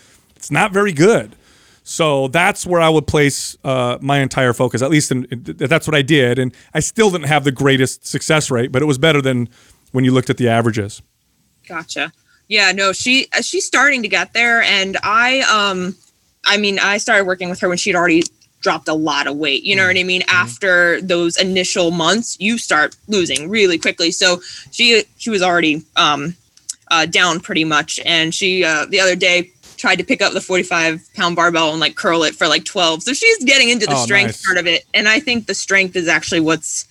it's not very good. So that's where I would place uh, my entire focus. At least in, in- that's what I did, and I still didn't have the greatest success rate, but it was better than when you looked at the averages. Gotcha. Yeah, no, she uh, she's starting to get there, and I um, I mean, I started working with her when she'd already dropped a lot of weight. You know what I mean? After those initial months, you start losing really quickly. So she she was already um, uh, down pretty much, and she uh, the other day tried to pick up the 45 pound barbell and like curl it for like 12 so she's getting into the Oh, strength nice. part of it and i think the strength is actually what's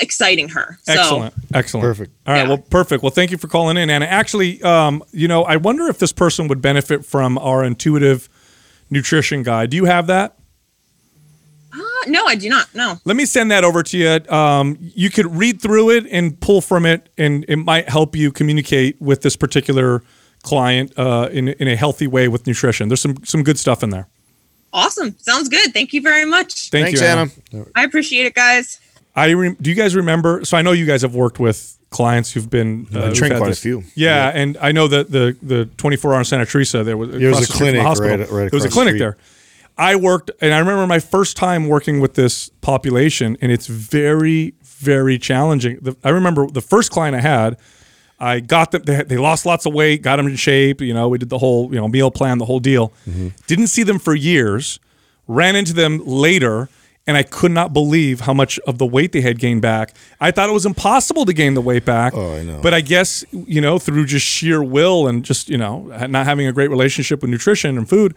exciting her so Excellent, excellent, Perfect. All right, Yeah. well, perfect. Well, thank you for calling in, Anna. Actually, um, you know, I wonder if this person would benefit from our intuitive nutrition guide. Do you have that? Uh, no i do not no Let me send that over to you. Um, you could read through it and pull from it, and it might help you communicate with this particular client uh, in in a healthy way with nutrition. There's some some good stuff in there. awesome sounds good thank you very much Thank Thanks, you, Anna. I appreciate it, guys. I re- do you guys remember? So I know you guys have worked with clients who've been uh, I who've trained had quite a few. Yeah, and I know that the the 24 hour in Santa Teresa there was There was a the street the clinic hospital. right- right there was a across the clinic street. there. I worked, and I remember my first time working with this population, and it's very very challenging. The, I remember the first client I had. I got them. They, they lost lots of weight, got them in shape. You know, we did the whole you know meal plan, the whole deal. Mm-hmm. Didn't see them for years. Ran into them later, and I could not believe how much of the weight they had gained back. I thought it was impossible to gain the weight back. Oh, I know. But I guess you know through just sheer will and just you know not having a great relationship with nutrition and food,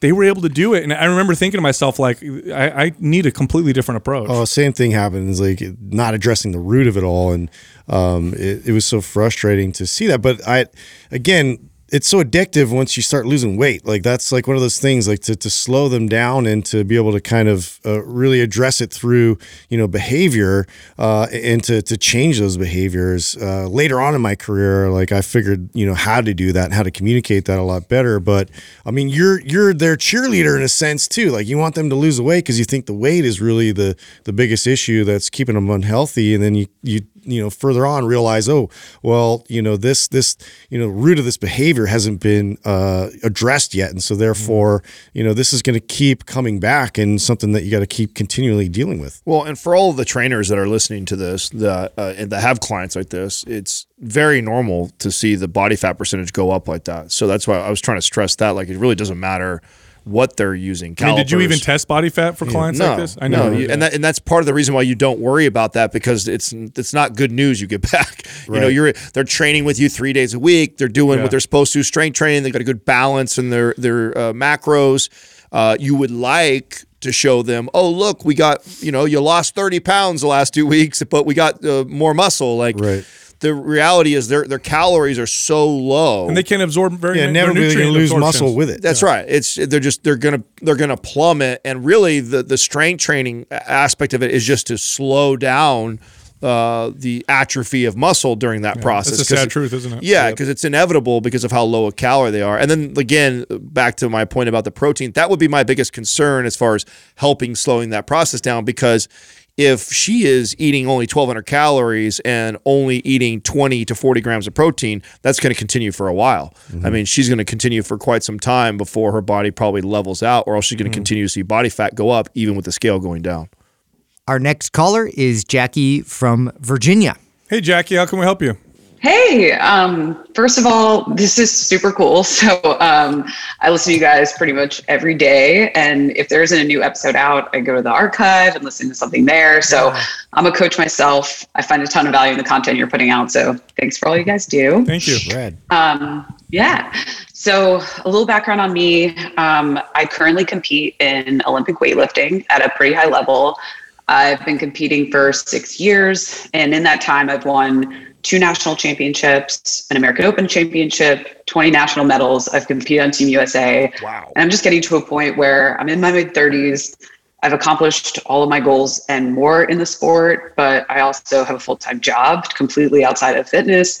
they were able to do it. And I remember thinking to myself like, I, I need a completely different approach. Oh, same thing happens. Like not addressing the root of it all, and um, it, it was so frustrating to see that. But I, again, it's so addictive once you start losing weight. Like that's like one of those things, like to, to slow them down and to be able to kind of uh, really address it through, you know, behavior uh, and to, to change those behaviors. Uh, later on in my career, like I figured, you know, how to do that and how to communicate that a lot better. But I mean, you're you're their cheerleader in a sense too. Like you want them to lose the weight because you think the weight is really the the biggest issue that's keeping them unhealthy, and then you you you know further on realize oh well you know this this you know root of this behavior hasn't been uh, addressed yet and so therefore you know this is going to keep coming back and something that you got to keep continually dealing with Well, and for all of the trainers that are listening to this, that uh, and that have clients like this, it's very normal to see the body fat percentage go up like that. So that's why I was trying to stress that. Like, it really doesn't matter what they're using. I mean, did you even test body fat for clients no, like this? I no, know. you- and that, and that's part of the reason why you don't worry about that because it's it's not good news. You get back, you know, you're they're training with you three days a week. They're doing Yeah. what they're supposed to, strength training. They've got a good balance in their their uh, macros. Uh, you would like to show them, oh look, we got you know you lost thirty pounds the last two weeks, but we got uh, more muscle. Like Right. The reality is their their calories are so low, and they can't absorb very yeah their never really going to lose muscle with it That's right. It's they're just they're gonna they're gonna plummet, and really the the strength training aspect of it is just to slow down uh, the atrophy of muscle during that process. That's a 'Cause sad truth, isn't it? Yeah, Yep. because it's inevitable because of how low a calorie they are. And then again, back to my point about the protein, that would be my biggest concern as far as helping slowing that process down because. If she is eating only 1,200 calories and only eating 20 to 40 grams of protein, that's going to continue for a while. I mm-hmm. mean, she's going to continue for quite some time before her body probably levels out, or else she's going to mm-hmm. continue to see body fat go up, even with the scale going down. Our next caller is Jackie from Virginia. Hey, Jackie, how can we help you? Hey, um, first of all, this is super cool. So um, I listen to you guys pretty much every day. And if there isn't a new episode out, I go to the archive and listen to something there. So I'm a coach myself. I find a ton of value in the content you're putting out. So thanks for all you guys do. Thank you. Brad. Um, yeah. So a little background on me. Um, I currently compete in Olympic weightlifting at a pretty high level. I've been competing for six years, and in that time, I've won two national championships, an American Open championship, 20 national medals. I've competed on Team USA. Wow. And I'm just getting to a point where I'm in my mid 30s. I've accomplished all of my goals and more in the sport, but I also have a full time job completely outside of fitness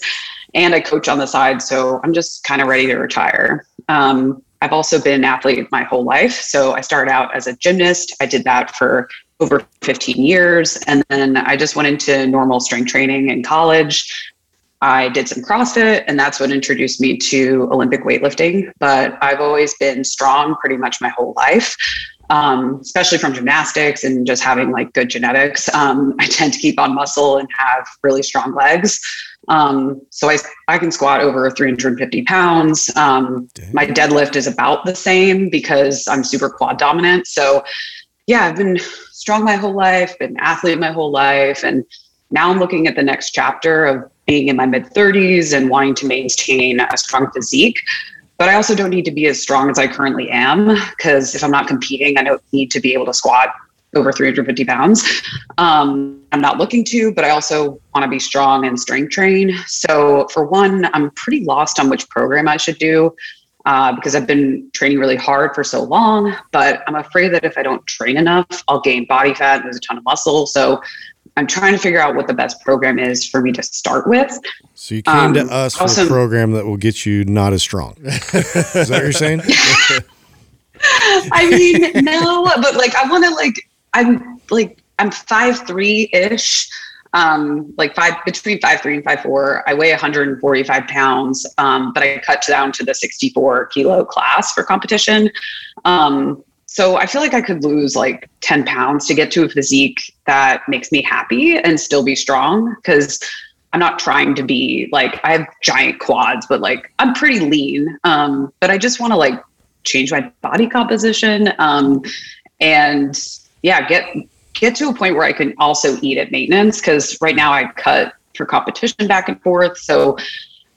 and I coach on the side. So I'm just kind of ready to retire. Um, I've also been an athlete my whole life. So I started out as a gymnast. I did that for over 15 years. And then I just went into normal strength training in college. I did some CrossFit, and that's what introduced me to Olympic weightlifting. But I've always been strong pretty much my whole life, um, especially from gymnastics and just having like good genetics. Um, I tend to keep on muscle and have really strong legs. Um, so I, I can squat over 350 pounds. Um, my deadlift is about the same because I'm super quad dominant. So yeah, I've been strong my whole life, been an athlete my whole life. And now I'm looking at the next chapter of being in my mid 30s and wanting to maintain a strong physique. But I also don't need to be as strong as I currently am because if I'm not competing, I don't need to be able to squat over 350 pounds. Um, I'm not looking to, but I also want to be strong and strength train. So, for one, I'm pretty lost on which program I should do uh, because I've been training really hard for so long. But I'm afraid that if I don't train enough, I'll gain body fat and lose a ton of muscle. So, I'm trying to figure out what the best program is for me to start with. So you came to Um, us for also- a program that will get you not as strong. is that what you're saying? I mean, no, but like I want to like I'm like I'm five three ish, um, like five between five three and five four. I weigh 145 pounds, um, but I cut down to the 64 kilo class for competition. Um, so I feel like I could lose like 10 pounds to get to a physique that makes me happy and still be strong because I'm not trying to be like I have giant quads, but like I'm pretty lean. Um, but I just want to like change my body composition um, and yeah get get to a point where i can also eat at maintenance because right now i cut for competition back and forth. So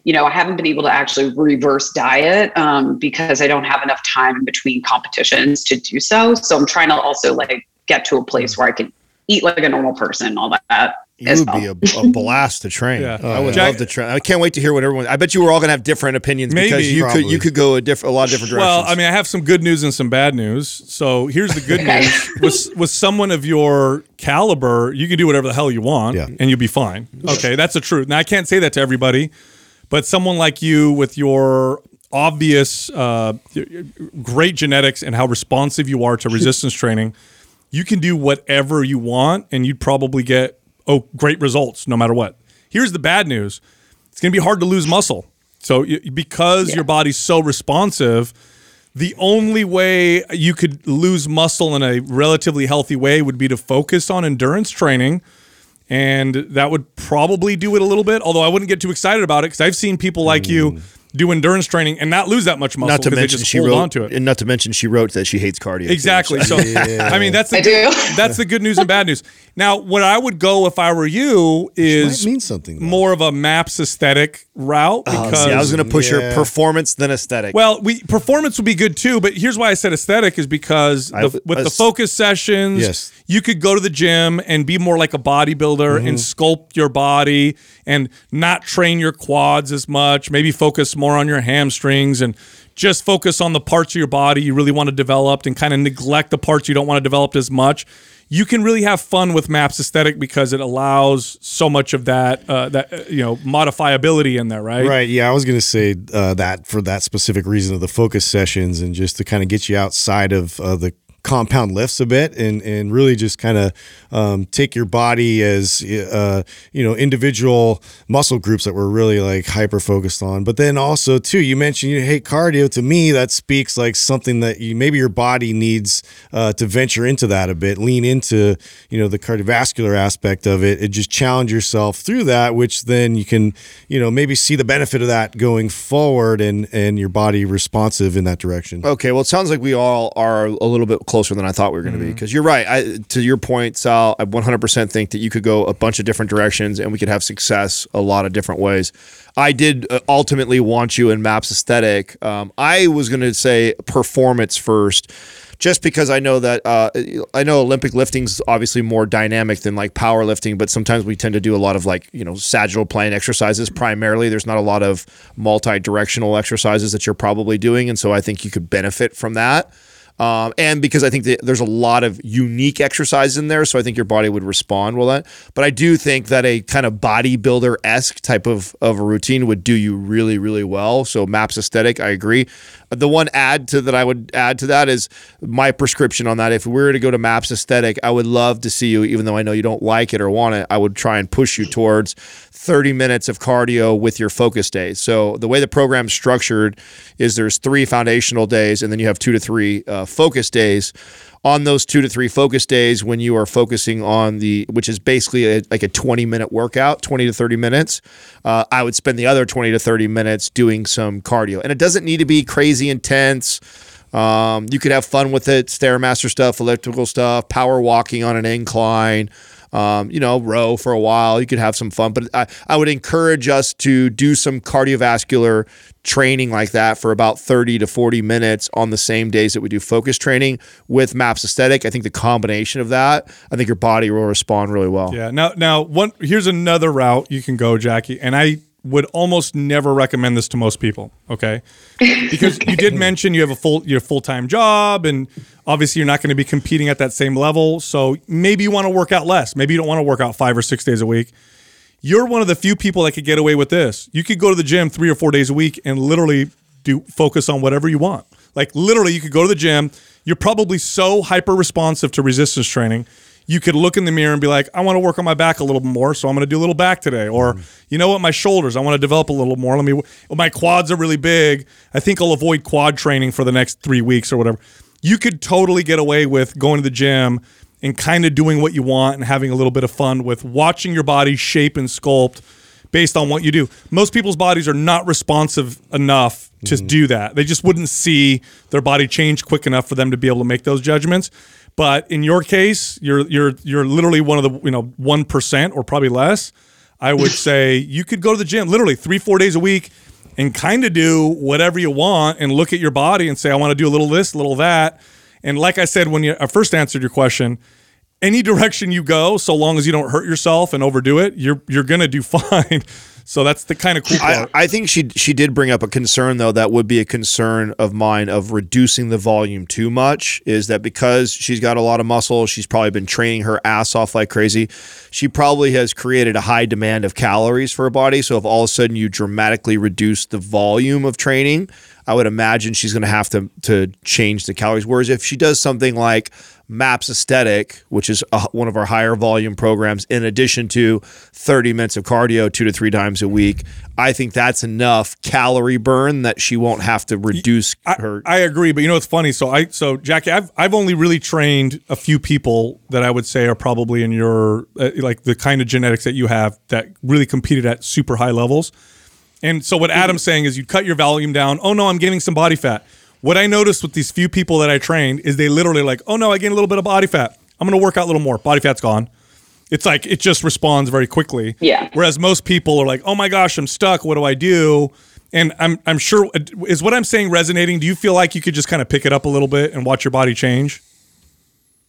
you know i haven't been able to actually reverse diet um, because i don't have enough time in between competitions to do so. So i'm trying to also like get to a place where i can eat like a normal person and all that It as would well. be a, a blast to train. Yeah. I would Jack- love to train. I can't wait to hear what everyone. I bet you we're all gonna have different opinions because Maybe. you could you could go a different a lot of different directions. Well, I mean, I have some good news and some bad news. So here's the good news: with with someone of your caliber, you can do whatever the hell you want, Yeah. and you'll be fine. Okay, that's the truth. Now I can't say that to everybody, but someone like you with your obvious uh, great genetics and how responsive you are to resistance training, you can do whatever you want, and you'd probably get oh great results no matter what. Here's the bad news: it's going to be hard to lose muscle. So because your body's so responsive, the only way you could lose muscle in a relatively healthy way would be to focus on endurance training. And that would probably do it a little bit, although I wouldn't get too excited about it because I've seen people like you mm. Do endurance training and not lose that much muscle not to because they mention just she hold wrote on to it. and not to mention she wrote that she hates cardio. too. Exactly. So I mean that's the I do. that's the good news and bad news. Now, what I would go if I were you is Might mean something, though. more of a maps aesthetic route because See, I was going to push her performance than aesthetic. well, we performance would be good too, but here's why I said aesthetic is because I- the, with I the focus sessions, Yes. you could go to the gym and be more like a bodybuilder and Mm-hmm. sculpt your body and not train your quads as much. Maybe focus more on your hamstrings and just focus on the parts of your body you really want to develop and kind of neglect the parts you don't want to develop as much. You can really have fun with Maps aesthetic because it allows so much of that uh, that uh, you know modifiability in there, right? Right. Yeah, I was going to say uh, that for that specific reason of the focus sessions and just to kind of get you outside of uh, the compound lifts a bit and and really just kind of um, take your body as uh, you know individual muscle groups that we're really like hyper focused on. But then also too you mentioned you hate cardio to me that speaks like something that you maybe your body needs uh, to venture into that a bit lean into you know the cardiovascular aspect of it and just challenge yourself through that which then you can you know maybe see the benefit of that going forward and and your body responsive in that direction. Okay, well, it sounds like we all are a little bit closer than I thought we were going to Mm-hmm. be. Because you're right. I, to your point, Sal, I 100% think that you could go a bunch of different directions and we could have success a lot of different ways. I did uh, ultimately want you in Maps Aesthetic. Um, I was going to say performance first. Just because I know that uh, I know Olympic lifting is obviously more dynamic than like powerlifting, but sometimes we tend to do a lot of like you know sagittal plane exercises primarily. There's not a lot of multi-directional exercises that you're probably doing, and so I think you could benefit from that. Um, and because I think there's a lot of unique exercise in there, so I think your body would respond well. That, but I do think that a kind of bodybuilder esque type of of a routine would do you really, really well. So Maps aesthetic, I agree. The one add to that I would add to that is my prescription on that. If we were to go to Maps aesthetic, I would love to see you, even though I know you don't like it or want it. I would try and push you towards 30 minutes of cardio with your focus days. So the way the program's structured is there's three foundational days, and then you have two to three uh, focus days. On those two to three focus days, when you are focusing on the, which is basically a, like a 20 minute workout, 20 to 30 minutes, uh, I would spend the other 20 to 30 minutes doing some cardio. And it doesn't need to be crazy intense. Um, you could have fun with it, stairmaster stuff, elliptical stuff, power walking on an incline. Um, you know, row for a while. You could have some fun, but I, I would encourage us to do some cardiovascular training like that for about 30 to 40 minutes on the same days that we do focus training with Maps Aesthetic. I think the combination of that, I think your body will respond really well. Yeah. Now, now, one here's another route you can go, Jackie, and I would almost never recommend this to most people. Okay, because you did mention you have a full your full time job, and obviously you're not going to be competing at that same level. So maybe you want to work out less. Maybe you don't want to work out five or six days a week. You're one of the few people that could get away with this. You could go to the gym three or four days a week and literally do focus on whatever you want. Like literally, you could go to the gym. You're probably so hyper responsive to resistance training. You could look in the mirror and be like, I want to work on my back a little more, so I'm going to do a little back today. Or, mm-hmm. you know what, my shoulders, I want to develop a little more. Let me. My quads are really big. I think I'll avoid quad training for the next three weeks or whatever. You could totally get away with going to the gym and kind of doing what you want and having a little bit of fun with watching your body shape and sculpt based on what you do. Most people's bodies are not responsive enough to mm-hmm. do that. They just wouldn't see their body change quick enough for them to be able to make those judgments. But in your case, you're you're you're literally one of the you know one percent or probably less. I would say you could go to the gym literally three four days a week and kind of do whatever you want and look at your body and say I want to do a little this, a little that. And like I said when you I first answered your question, any direction you go, so long as you don't hurt yourself and overdo it, you're you're gonna do fine. So that's the kind of cool I. I think she she did bring up a concern though that would be a concern of mine of reducing the volume too much is that because she's got a lot of muscle she's probably been training her ass off like crazy she probably has created a high demand of calories for her body so if all of a sudden you dramatically reduce the volume of training I would imagine she's going to have to to change the calories whereas if she does something like MAPS Aesthetic, which is a, one of our higher volume programs, in addition to 30 minutes of cardio two to three times a week. I think that's enough calorie burn that she won't have to reduce her. I agree, but you know what's funny? So I so Jackie, I've I've only really trained a few people that I would say are probably in your uh, like the kind of genetics that you have that really competed at super high levels. And so what Adam's saying is you cut your volume down. Oh no, I'm gaining some body fat. What I noticed with these few people that I trained is they literally like, oh no, I gained a little bit of body fat. I'm gonna work out a little more. Body fat's gone. It's like it just responds very quickly. Yeah. Whereas most people are like, oh my gosh, I'm stuck. What do I do? And I'm I'm sure is what I'm saying resonating. Do you feel like you could just kind of pick it up a little bit and watch your body change?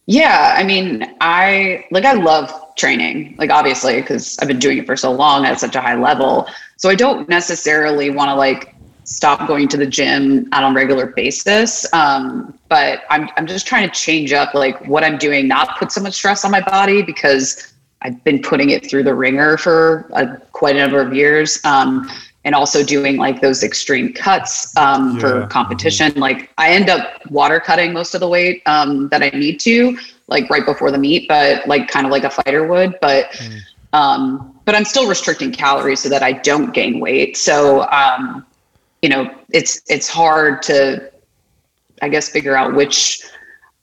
Yeah, I mean, I like I love training, like obviously because I've been doing it for so long at such a high level. So I don't necessarily want to like stop going to the gym on a regular basis. Um, but I'm I'm just trying to change up like what I'm doing, not put so much stress on my body because I've been putting it through the ringer for a, quite a number of years. Um, and also doing like those extreme cuts um, for competition. Like I end up water cutting most of the weight um, that I need to, like right before the meet, but like kind of like a fighter would. But um, but I'm still restricting calories so that I don't gain weight. So um, you know, it's it's hard to, I guess, figure out which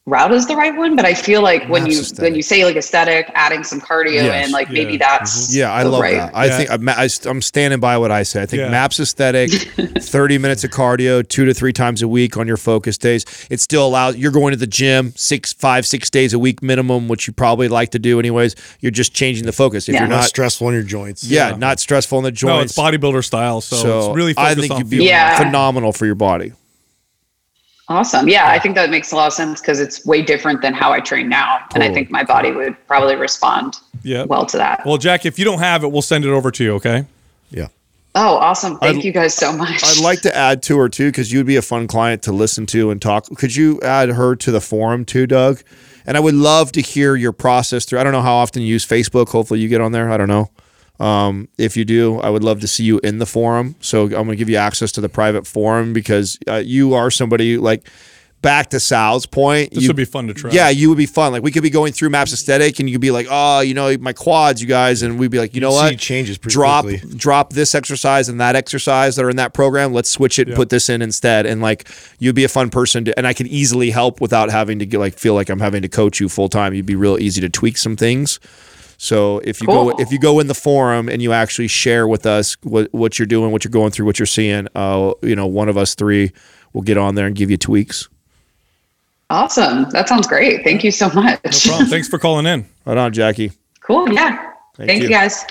route is the right one. But I feel like when Maps you aesthetic. when you say like aesthetic, adding some cardio Yes, and like maybe yeah, that's mm-hmm. Yeah, I love right- that. I Yeah. think I'm, I, am standing by what I say. I think Yeah. MAPS aesthetic, 30 minutes of cardio, two to three times a week on your focus days. It still allows you're going to the gym six, five, six days a week minimum, which you probably like to do anyways. You're just changing the focus. If Yeah. you're Not not, stressful on your joints. yeah, not stressful in the No, it's joints. bodybuilder style, so, so it's really I think on you'd be. Yeah. phenomenal for your body. Awesome. Yeah, I think that makes a lot of sense because it's way different than how I train now. And I think my body would probably respond Yeah. well to that. Well, Jack, if you don't have it, we'll send it over to you. Okay. Yeah. oh, awesome. Thank I'd- you guys so much. I'd like to add to her too, because you'd be a fun client to listen to and talk. Could you add her to the forum too, Doug? And I would love to hear your process through. I don't know how often you use Facebook. Hopefully, you get on there. I don't know. Um, if you do, I would love to see you in the forum. So I'm going to give you access to the private forum because uh, you are somebody like. Back to Sal's point, This you- would be fun to try. Yeah, you would be fun. Like we could be going through Maps Aesthetic, and you could be like, "Oh, you know, my quads, you guys," and we'd be like, "You know see what? changes pretty drop quickly. drop this exercise and that exercise that are in that program. Let's switch it and put this in instead." And like, you'd be a fun person, to, and I could easily help without having to get like feel like I'm having to coach you full time. You'd be real easy to tweak some things. So if you go if you go in the forum and you actually share with us what what you're doing, what you're going through, what you're seeing, uh, you know, one of us three will get on there and give you tweaks. awesome. That sounds great. Thank you so much. No problem. Thanks for calling in. Right on, Jackie. cool. Yeah. Thank, you. you guys.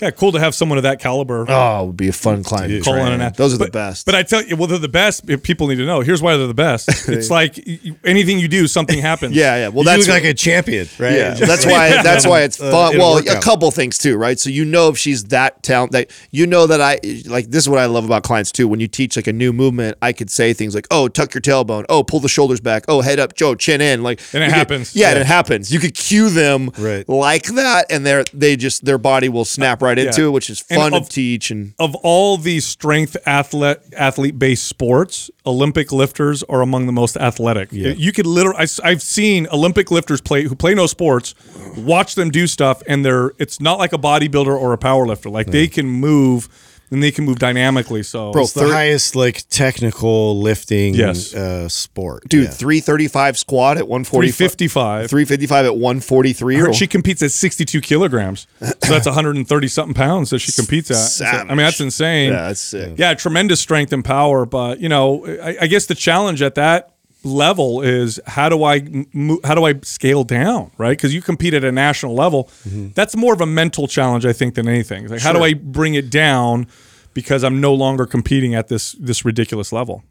Yeah, cool to have someone of that caliber. Oh, it would be a fun client. to Call in train. and ask. Those are but, the best. But I tell you, well, they're the best. People need to know. Here's why they're the best. It's like y- anything you do, something happens. yeah, yeah. Well, you that's look like a champion, right? Yeah, that's why. That's why it's Uh, fun. in a well, a couple things too, right? So you know if she's that talent, that you know that I like. This is what I love about clients too. When you teach like a new movement, I could say things like, "Oh, tuck your tailbone. Oh, pull the shoulders back. Oh, head up, Joe, chin in." Like, And it you could- happens. yeah, and it happens. You could cue them Right. like that, and they're they just their body will snap right into yeah. it, which is fun of- to teach. And Of all these strength athlete athlete based sports, Olympic lifters are among the most athletic. You could literally, I, have seen Olympic lifters play who play no sports, watch them do stuff, and they're it's not like a bodybuilder or a power lifter. Like they can move and they can move dynamically. So, It's the highest like technical lifting Yes. uh, sport. dude, Yeah. three thirty five squat at one forty 355. Three fifty five at one forty three. Her- she competes at 62 kilograms. So that's 130 something pounds that she competes at. So, I mean, that's insane. Yeah, that's sick. Yeah, tremendous strength and power. But, you know, I, I guess the challenge at that level is how do I mo- how do I scale down, right? Because you compete at a national level. That's more of a mental challenge, I think, than anything. Like, how do I bring it down because I'm no longer competing at this this ridiculous level?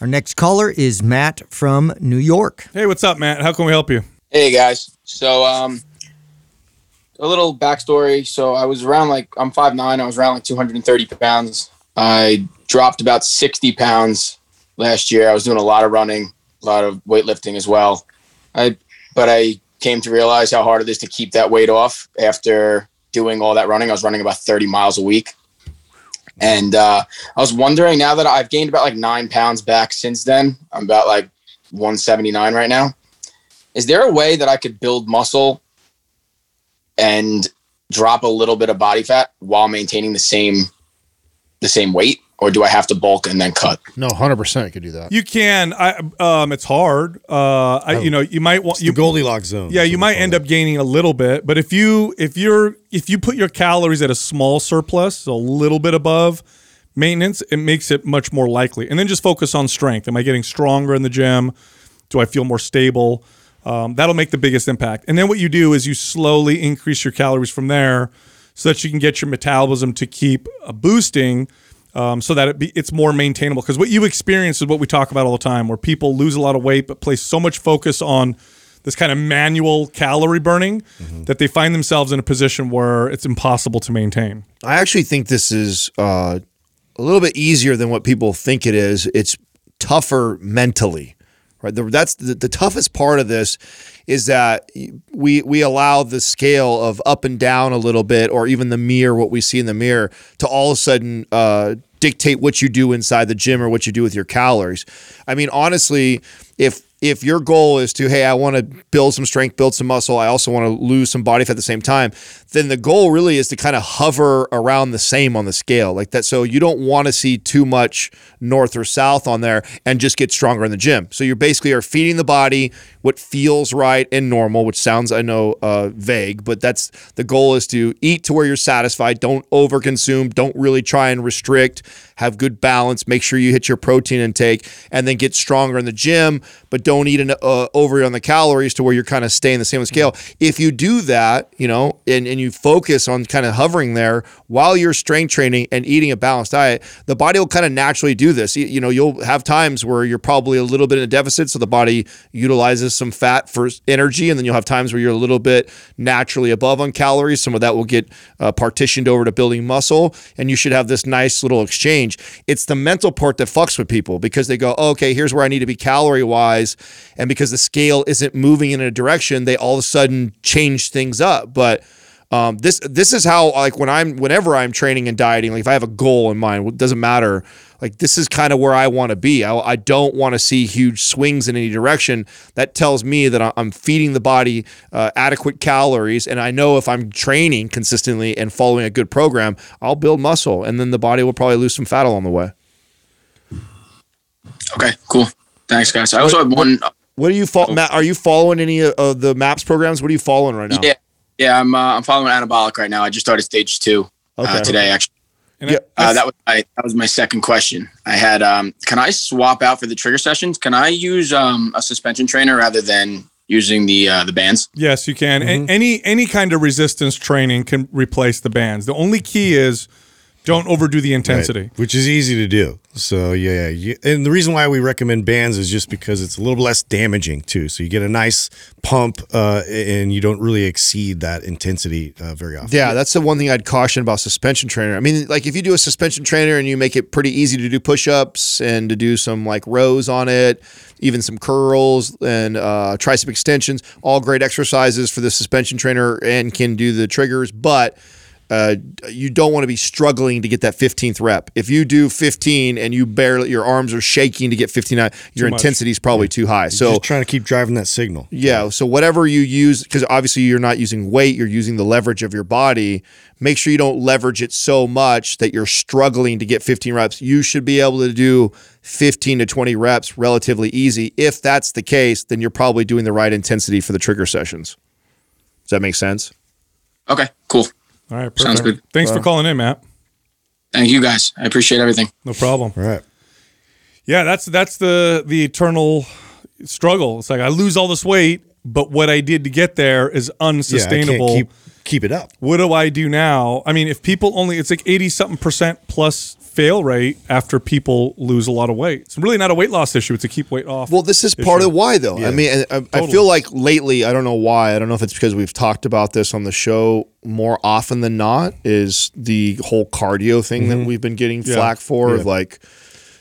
Our next caller is Matt from New York. Hey, what's up, Matt? How can we help you? Hey guys. So um a little backstory. So I was around like I'm five nine. I was around like 230 pounds. I dropped about 60 pounds last year. I was doing a lot of running, a lot of weightlifting as well. I but I came to realize how hard it is to keep that weight off after doing all that running. I was running about 30 miles a week. And uh, I was wondering now that I've gained about like nine pounds back since then, I'm about like 179 right now. Is there a way that I could build muscle and drop a little bit of body fat while maintaining the same the same weight? Or do I have to bulk and then cut? No, hundred percent, you could do that. You can. I um, it's hard. Uh, I, you know, you might want It's you the Goldilocks zone. Yeah, you might end call up gaining a little bit, but if you if you're if you put your calories at a small surplus, so a little bit above maintenance, it makes it much more likely. And then just focus on strength. Am I getting stronger in the gym? Do I feel more stable? Um, that'll make the biggest impact. And then what you do is you slowly increase your calories from there, so that you can get your metabolism to keep uh, boosting. Um, so that it be, it's more maintainable. Because what you experience is what we talk about all the time, where people lose a lot of weight but place so much focus on this kind of manual calorie burning that they find themselves in a position where it's impossible to maintain. I actually think this is uh, a little bit easier than what people think it is. It's tougher mentally, right? The, that's the, the toughest part of this is that we we allow the scale of up and down a little bit, or even the mirror, what we see in the mirror, to all of a sudden uh, dictate what you do inside the gym or what you do with your calories. I mean, honestly, if if your goal is to hey i want to build some strength build some muscle i also want to lose some body fat at the same time then the goal really is to kind of hover around the same on the scale like that. So you don't want to see too much north or south on there and just get stronger in the gym. So you basically are feeding the body what feels right and normal which sounds i know uh, vague but that's the goal is to eat to where you're satisfied. Don't overconsume. Don't really try and restrict have good balance make sure you hit your protein intake and then get stronger in the gym but don't eat an, uh, over on the calories to where you're kind of staying the same scale. If you do that you know and, and you focus on kind of hovering there while you're strength training and eating a balanced diet the body will kind of naturally do this. You, you know you'll have times where you're probably a little bit in a deficit so the body utilizes some fat for energy and then you'll have times where you're a little bit naturally above on calories. Some of that will get uh, partitioned over to building muscle and you should have this nice little exchange it's the mental part that fucks with people because they go oh, okay here's where i need to be calorie wise and because the scale isn't moving in a direction they all of a sudden change things up but um, this this is how like when I'm whenever I'm training and dieting, like if I have a goal in mind, it doesn't matter. Like this is kind of where I want to be. I, I don't want to see huge swings in any direction. That tells me that I'm feeding the body uh, adequate calories, and I know if I'm training consistently and following a good program, I'll build muscle, and then the body will probably lose some fat along the way. Okay, cool. Thanks, guys. I also have one. What are you fo- Matt? Are you following any of the MAPS programs? What are you following right now? Yeah, yeah. I'm uh, I'm following anabolic right now. I just started stage two Okay. uh, today. Actually, And Yeah. uh, that was my that was my second question. I had um, can I swap out for the trigger sessions? Can I use um, a suspension trainer rather than using the uh, the bands? Yes, you can. A- any any kind of resistance training can replace the bands. The only key is don't overdo the intensity. Right, which is easy to do. So yeah, yeah. And the reason why we recommend bands is just because it's a little less damaging too. So you get a nice pump, uh, and you don't really exceed that intensity uh, very often. Yeah, that's the one thing I'd caution about suspension trainer. I mean, like if you do a suspension trainer and you make it pretty easy to do push-ups and to do some like rows on it, even some curls and uh, tricep extensions, all great exercises for the suspension trainer and can do the triggers, but uh, you don't want to be struggling to get that 15th rep. If you do 15 and you barely, your arms are shaking to get 59, your much. intensity is probably too high. So just trying to keep driving that signal. yeah. So whatever you use, because obviously you're not using weight, you're using the leverage of your body. Make sure you don't leverage it so much that you're struggling to get 15 reps. You should be able to do 15 to 20 reps relatively easy. If that's the case, then you're probably doing the right intensity for the trigger sessions. Does that make sense? Okay, cool. All right, perfect. Sounds good. Thanks for calling in, Matt. Thank you guys. I appreciate everything. No problem. All right. Yeah, that's that's the the eternal struggle. It's like I lose all this weight, but what I did to get there is Yeah, I can't unsustainable. keep keep it up. what do I do now? I mean, if people only, it's like 80 something percent plus fail rate after people lose a lot of weight. It's really not a weight loss issue. It's a keep weight off. Well, this is part of why, though. I mean, uh, I, I Totally. feel like lately, I don't know why. I don't know if it's because we've talked about this on the show more often than not. Is the whole cardio thing that mm-hmm. we've been getting Yeah. flack for? Of like,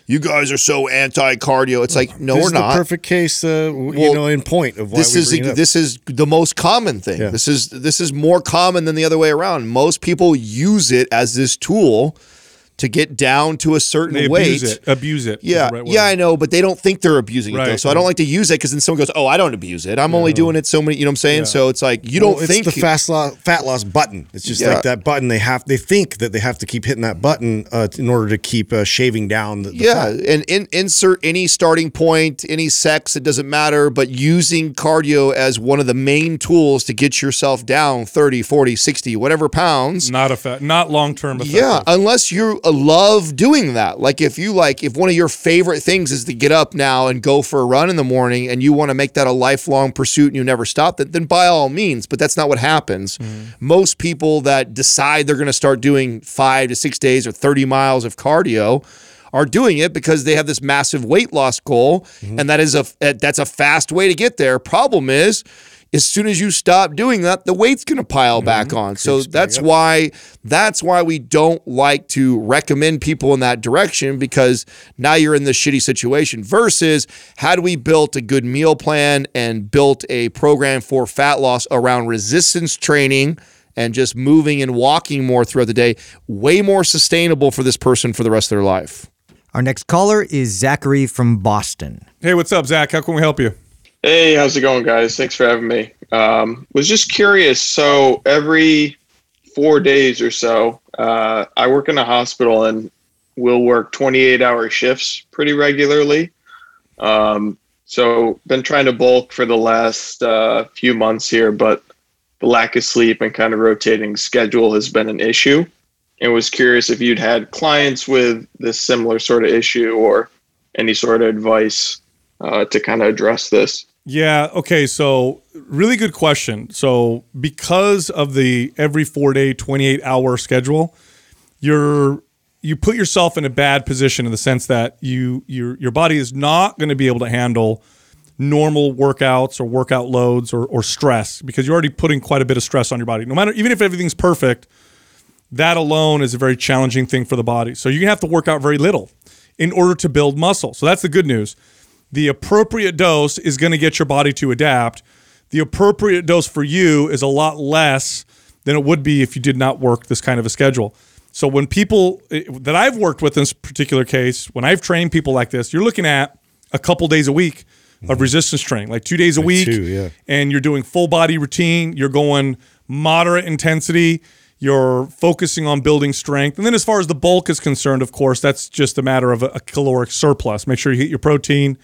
you guys are so anti-cardio. It's like, no, this we're is the not. perfect case, uh, Well, you know, in point of why this is up. this is the most common thing. Yeah. This is this is more common than the other way around. Most people use it as this tool to get down to a certain they weight. abuse it. Abuse it. is Yeah, right yeah, I know, but they don't think they're abusing it though. Right, So I don't like to use it because then someone goes, "Oh, I don't abuse it. I'm only doing it so many." You know what I'm saying? Yeah. So it's like you Well, don't it's think the fast loss, fat loss button. It's just Yeah. like that button. They have they think that they have to keep hitting that button uh, in order to keep uh, shaving down the, the Yeah, fat. and in, insert any starting point, any sex, it doesn't matter, but using cardio as one of the main tools to get yourself down 30, 40, 60, whatever pounds. Not a fat. not long term effective. Yeah, unless you uh, love doing that. Like if you like, if one of your favorite things is to get up now and go for a run in the morning, and you want to make that a lifelong pursuit and you never stop, then, then by all means. But that's not what happens. Mm-hmm. Most people that decide they're going to start doing five to six days or thirty miles of cardio are doing it because they have this massive weight loss goal, mm-hmm. and that is a eh, that's a fast way to get there. Problem is. As soon as you stop doing that, the weight's going to pile back on. So that's why that's why we don't like to recommend people in that direction because now you're in this shitty situation versus had we built a good meal plan and built a program for fat loss around resistance training and just moving and walking more throughout the day, way more sustainable for this person for the rest of their life. Our next caller is Zachary from Boston. Hey, what's up, Zach? How can we help you? Hey, how's it going, guys? Thanks for having me. Um, was just curious. So every four days or so, uh, I work in a hospital and we'll work 28 hour shifts pretty regularly. Um, so been trying to bulk for the last uh, few months here, but the lack of sleep and kind of rotating schedule has been an issue. And was curious if you'd had clients with this similar sort of issue or any sort of advice uh, to kind of address this. Yeah. Okay. So, really good question. So, because of the every four day, 28 hour schedule, you're you put yourself in a bad position in the sense that you your your body is not going to be able to handle normal workouts or workout loads or, or stress because you're already putting quite a bit of stress on your body. No matter even if everything's perfect, that alone is a very challenging thing for the body. So you're gonna have to work out very little in order to build muscle. So that's the good news. The appropriate dose is going to get your body to adapt. The appropriate dose for you is a lot less than it would be if you did not work this kind of a schedule. So when people eh, that I've worked with in this particular case, when I've trained people like this, you're looking at a couple days a week of resistance training, like two days a week, too, yeah. and you're doing full body routine. You're going moderate intensity. You're focusing on building strength. And then, as far as the bulk is concerned, of course, that's just a matter of a, caloric surplus. Make sure you hit your protein,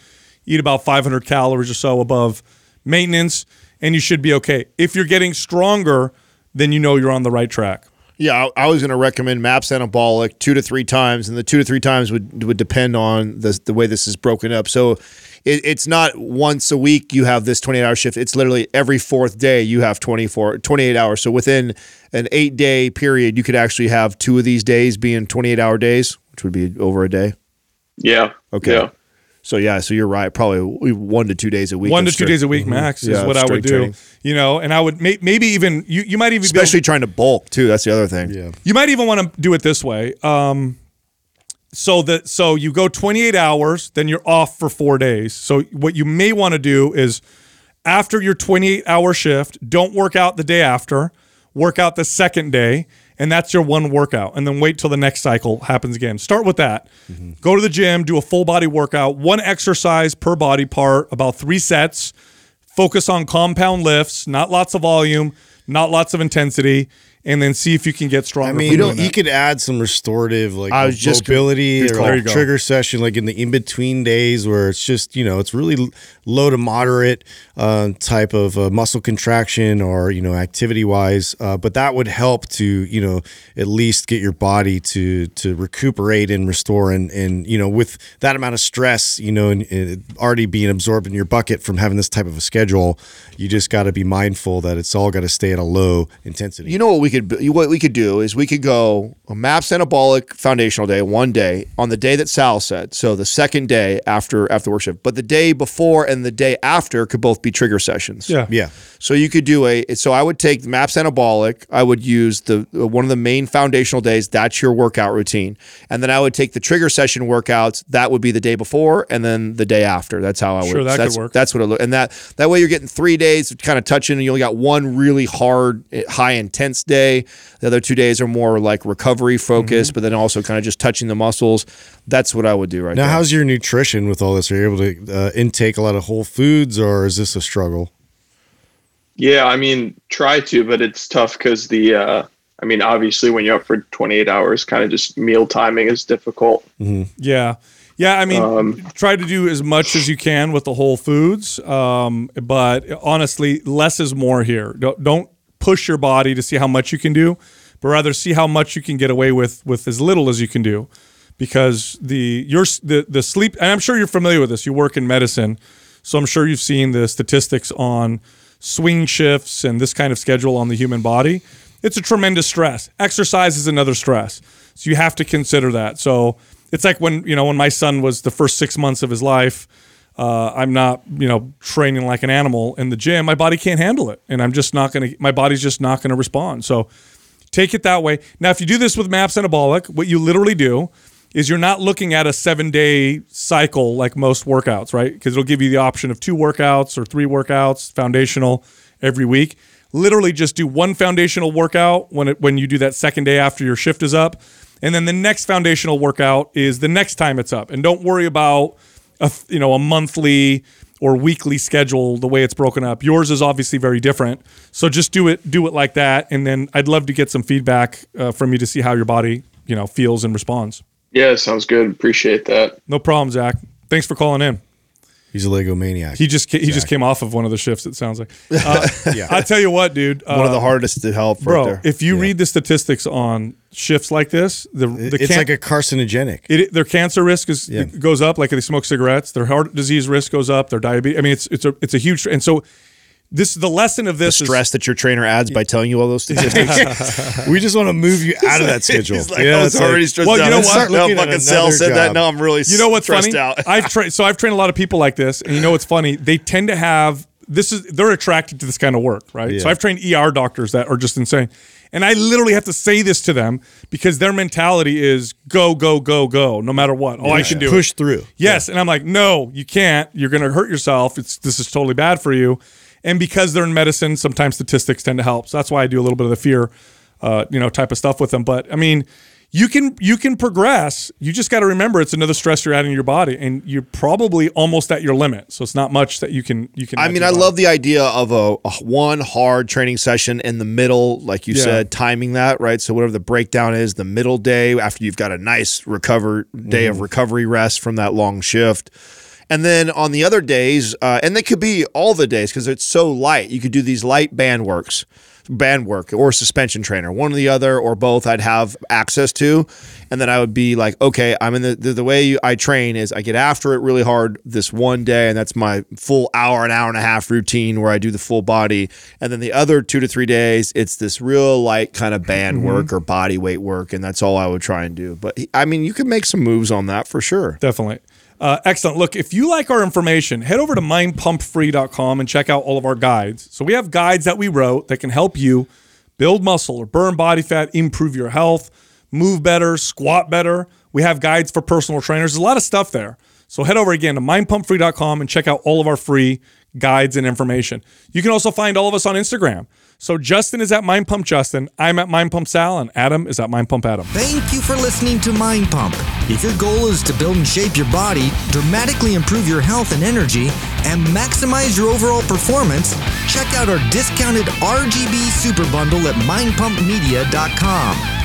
eat about 500 calories or so above maintenance, and you should be okay. If you're getting stronger, then you know you're on the right track. Yeah, I, I was going to recommend MAPS Anabolic two to three times, and the two to three times would would depend on the the way this is broken up. So it, it's not once a week you have this 28 hour shift. It's literally every fourth day you have 24, 28 hours. So within an eight day period, you could actually have two of these days being 28 hour days, which would be over a day. Yeah. Okay. Yeah. So yeah, so you're right. Probably one to two days a week. One of to two days a week max Yeah, is what I would do. training. You know, and I would may, maybe even you you might even be able- especially trying to bulk too. That's the other thing. Yeah. You might even want to do it this way. Um, so that so you go 28 hours, then you're off for four days. So what you may want to do is after your 28 hour shift, don't work out the day after, work out the second day, and that's your one workout. And then wait till the next cycle happens again. Start with that. Mm-hmm. Go to the gym, do a full body workout, one exercise per body part, about three sets. Focus on compound lifts, not lots of volume, not lots of intensity, and then see if you can get stronger. I mean, from you, doing you could add some restorative, like I was just gonna- mobility or like There you go. trigger session, like in the in between days where it's just you know it's really low to moderate. Um, type of uh, muscle contraction or you know activity wise, uh, but that would help to you know at least get your body to to recuperate and restore and and you know with that amount of stress you know and, and already being absorbed in your bucket from having this type of a schedule, you just got to be mindful that it's all got to stay at a low intensity. You know what we could what we could do is we could go a MAPS anabolic foundational day one day on the day that Sal said. So the second day after after worship, but the day before and the day after could both be trigger sessions. Yeah. yeah. So you could do a. So I would take the MAPS anabolic. I would use the one of the main foundational days. That's your workout routine, and then I would take the trigger session workouts. That would be the day before, and then the day after. That's how I would. Sure, that could that's, work. That's what it look. And that that way you're getting three days kind of touching, and you only got one really hard, eh, high intense day. The other two days are more like recovery focused, Mm-hmm. but then also kind of just touching the muscles. That's what I would do right Now, there. how's your nutrition with all this? Are you able to uh, intake a lot of whole foods, or is this a struggle? Yeah, I mean, try to, but it's tough because the, uh, I mean, obviously when you're up for 28 hours, kind of just meal timing is difficult. Yeah. Yeah, I mean, Um, try to do as much as you can with the whole foods, um, but honestly, less is more here. Don't, don't push your body to see how much you can do, but rather see how much you can get away with with as little as you can do, because the your the the sleep. And I'm sure you're familiar with this. You work in medicine, so I'm sure you've seen the statistics on swing shifts and this kind of schedule on the human body. It's a tremendous stress. Exercise is another stress, so you have to consider that. So it's like when you know when my son was the first six months of his life uh, i'm not you know training like an animal in the gym my body can't handle it and i'm just not gonna my body's just not gonna respond so take it that way now if you do this with maps anabolic what you literally do is you're not looking at a seven day cycle like most workouts right? Because it'll give you the option of two workouts or three workouts foundational every week. Literally just do one foundational workout when it when you do that second day after your shift is up. And then the next foundational workout is the next time it's up. And don't worry about a you know a monthly or weekly schedule the way it's broken up. Yours is obviously very different. So just do it do it like that. And then i'd love to get some feedback uh, from you to see how your body you know feels and responds Yeah, sounds good. Appreciate that. no problem zach thanks for calling in He's a Lego maniac. he just ca- he just came off of one of the shifts it sounds like uh, i tell you what dude uh, One of the hardest to help, bro right there. if you read the statistics on shifts like this the, the it's can- like a carcinogenic. it, their cancer risk is Yeah. goes up like they smoke cigarettes. Their heart disease risk goes up. Their diabetes. I mean, it's it's a it's a huge. And so, this is the lesson of the this. is- stress that your trainer adds by telling you all those statistics. we just want to move you out of that schedule. He's like, Yeah, I was it's like- already stressed Well, you know what? looking fucking at Sal said that. job. Now I'm really you know what's funny? out. I've trained so I've trained a lot of people like this, and you know what's funny? They tend to have this is they're attracted to this kind of work, right? So I've trained ER doctors that are just insane. And I literally have to say this to them because their mentality is go, go, go, go, no matter what. Oh, I can do it. push through. Yes, and I'm like, no, you can't. You're going to hurt yourself. It's this is totally bad for you. And because they're in medicine, sometimes statistics tend to help. So that's why I do a little bit of the fear, uh, you know, type of stuff with them. But I mean, you can you can progress. You just got to remember it's another stress you're adding to your body, and you're probably almost at your limit. So it's not much that you can you can. I mean, I body. love the idea of a, a one hard training session in the middle, like you Yeah. said, timing that right. So whatever the breakdown is, the middle day after you've got a nice recover day Mm-hmm. of recovery rest from that long shift. And then on the other days, uh, and they could be all the days because it's so light. You could do these light band works, band work, or suspension trainer, one or the other, or both. I'd have access to, and then I would be like, okay, I'm in the the, the way you, I train is I get after it really hard this one day, and that's my full hour, an hour and a half routine where I do the full body, and then the other two to three days, it's this real light kind of band work or body weight work, and that's all I would try and do. But I mean, you can make some moves on that for sure. Definitely. Uh, excellent. Look, if you like our information, head over to mindpumpfree.com and check out all of our guides. So we have guides that we wrote that can help you build muscle or burn body fat, improve your health, move better, squat better. We have guides for personal trainers. There's a lot of stuff there. So head over again to mindpumpfree.com and check out all of our free guides and information. You can also find all of us on Instagram. So Justin is at Mind Pump Justin, I'm at Mind Pump Sal, and Adam is at Mind Pump Adam. Thank you for listening to Mind Pump. If your goal is to build and shape your body, dramatically improve your health and energy, and maximize your overall performance, check out our discounted RGB Super Bundle at mindpumpmedia.com.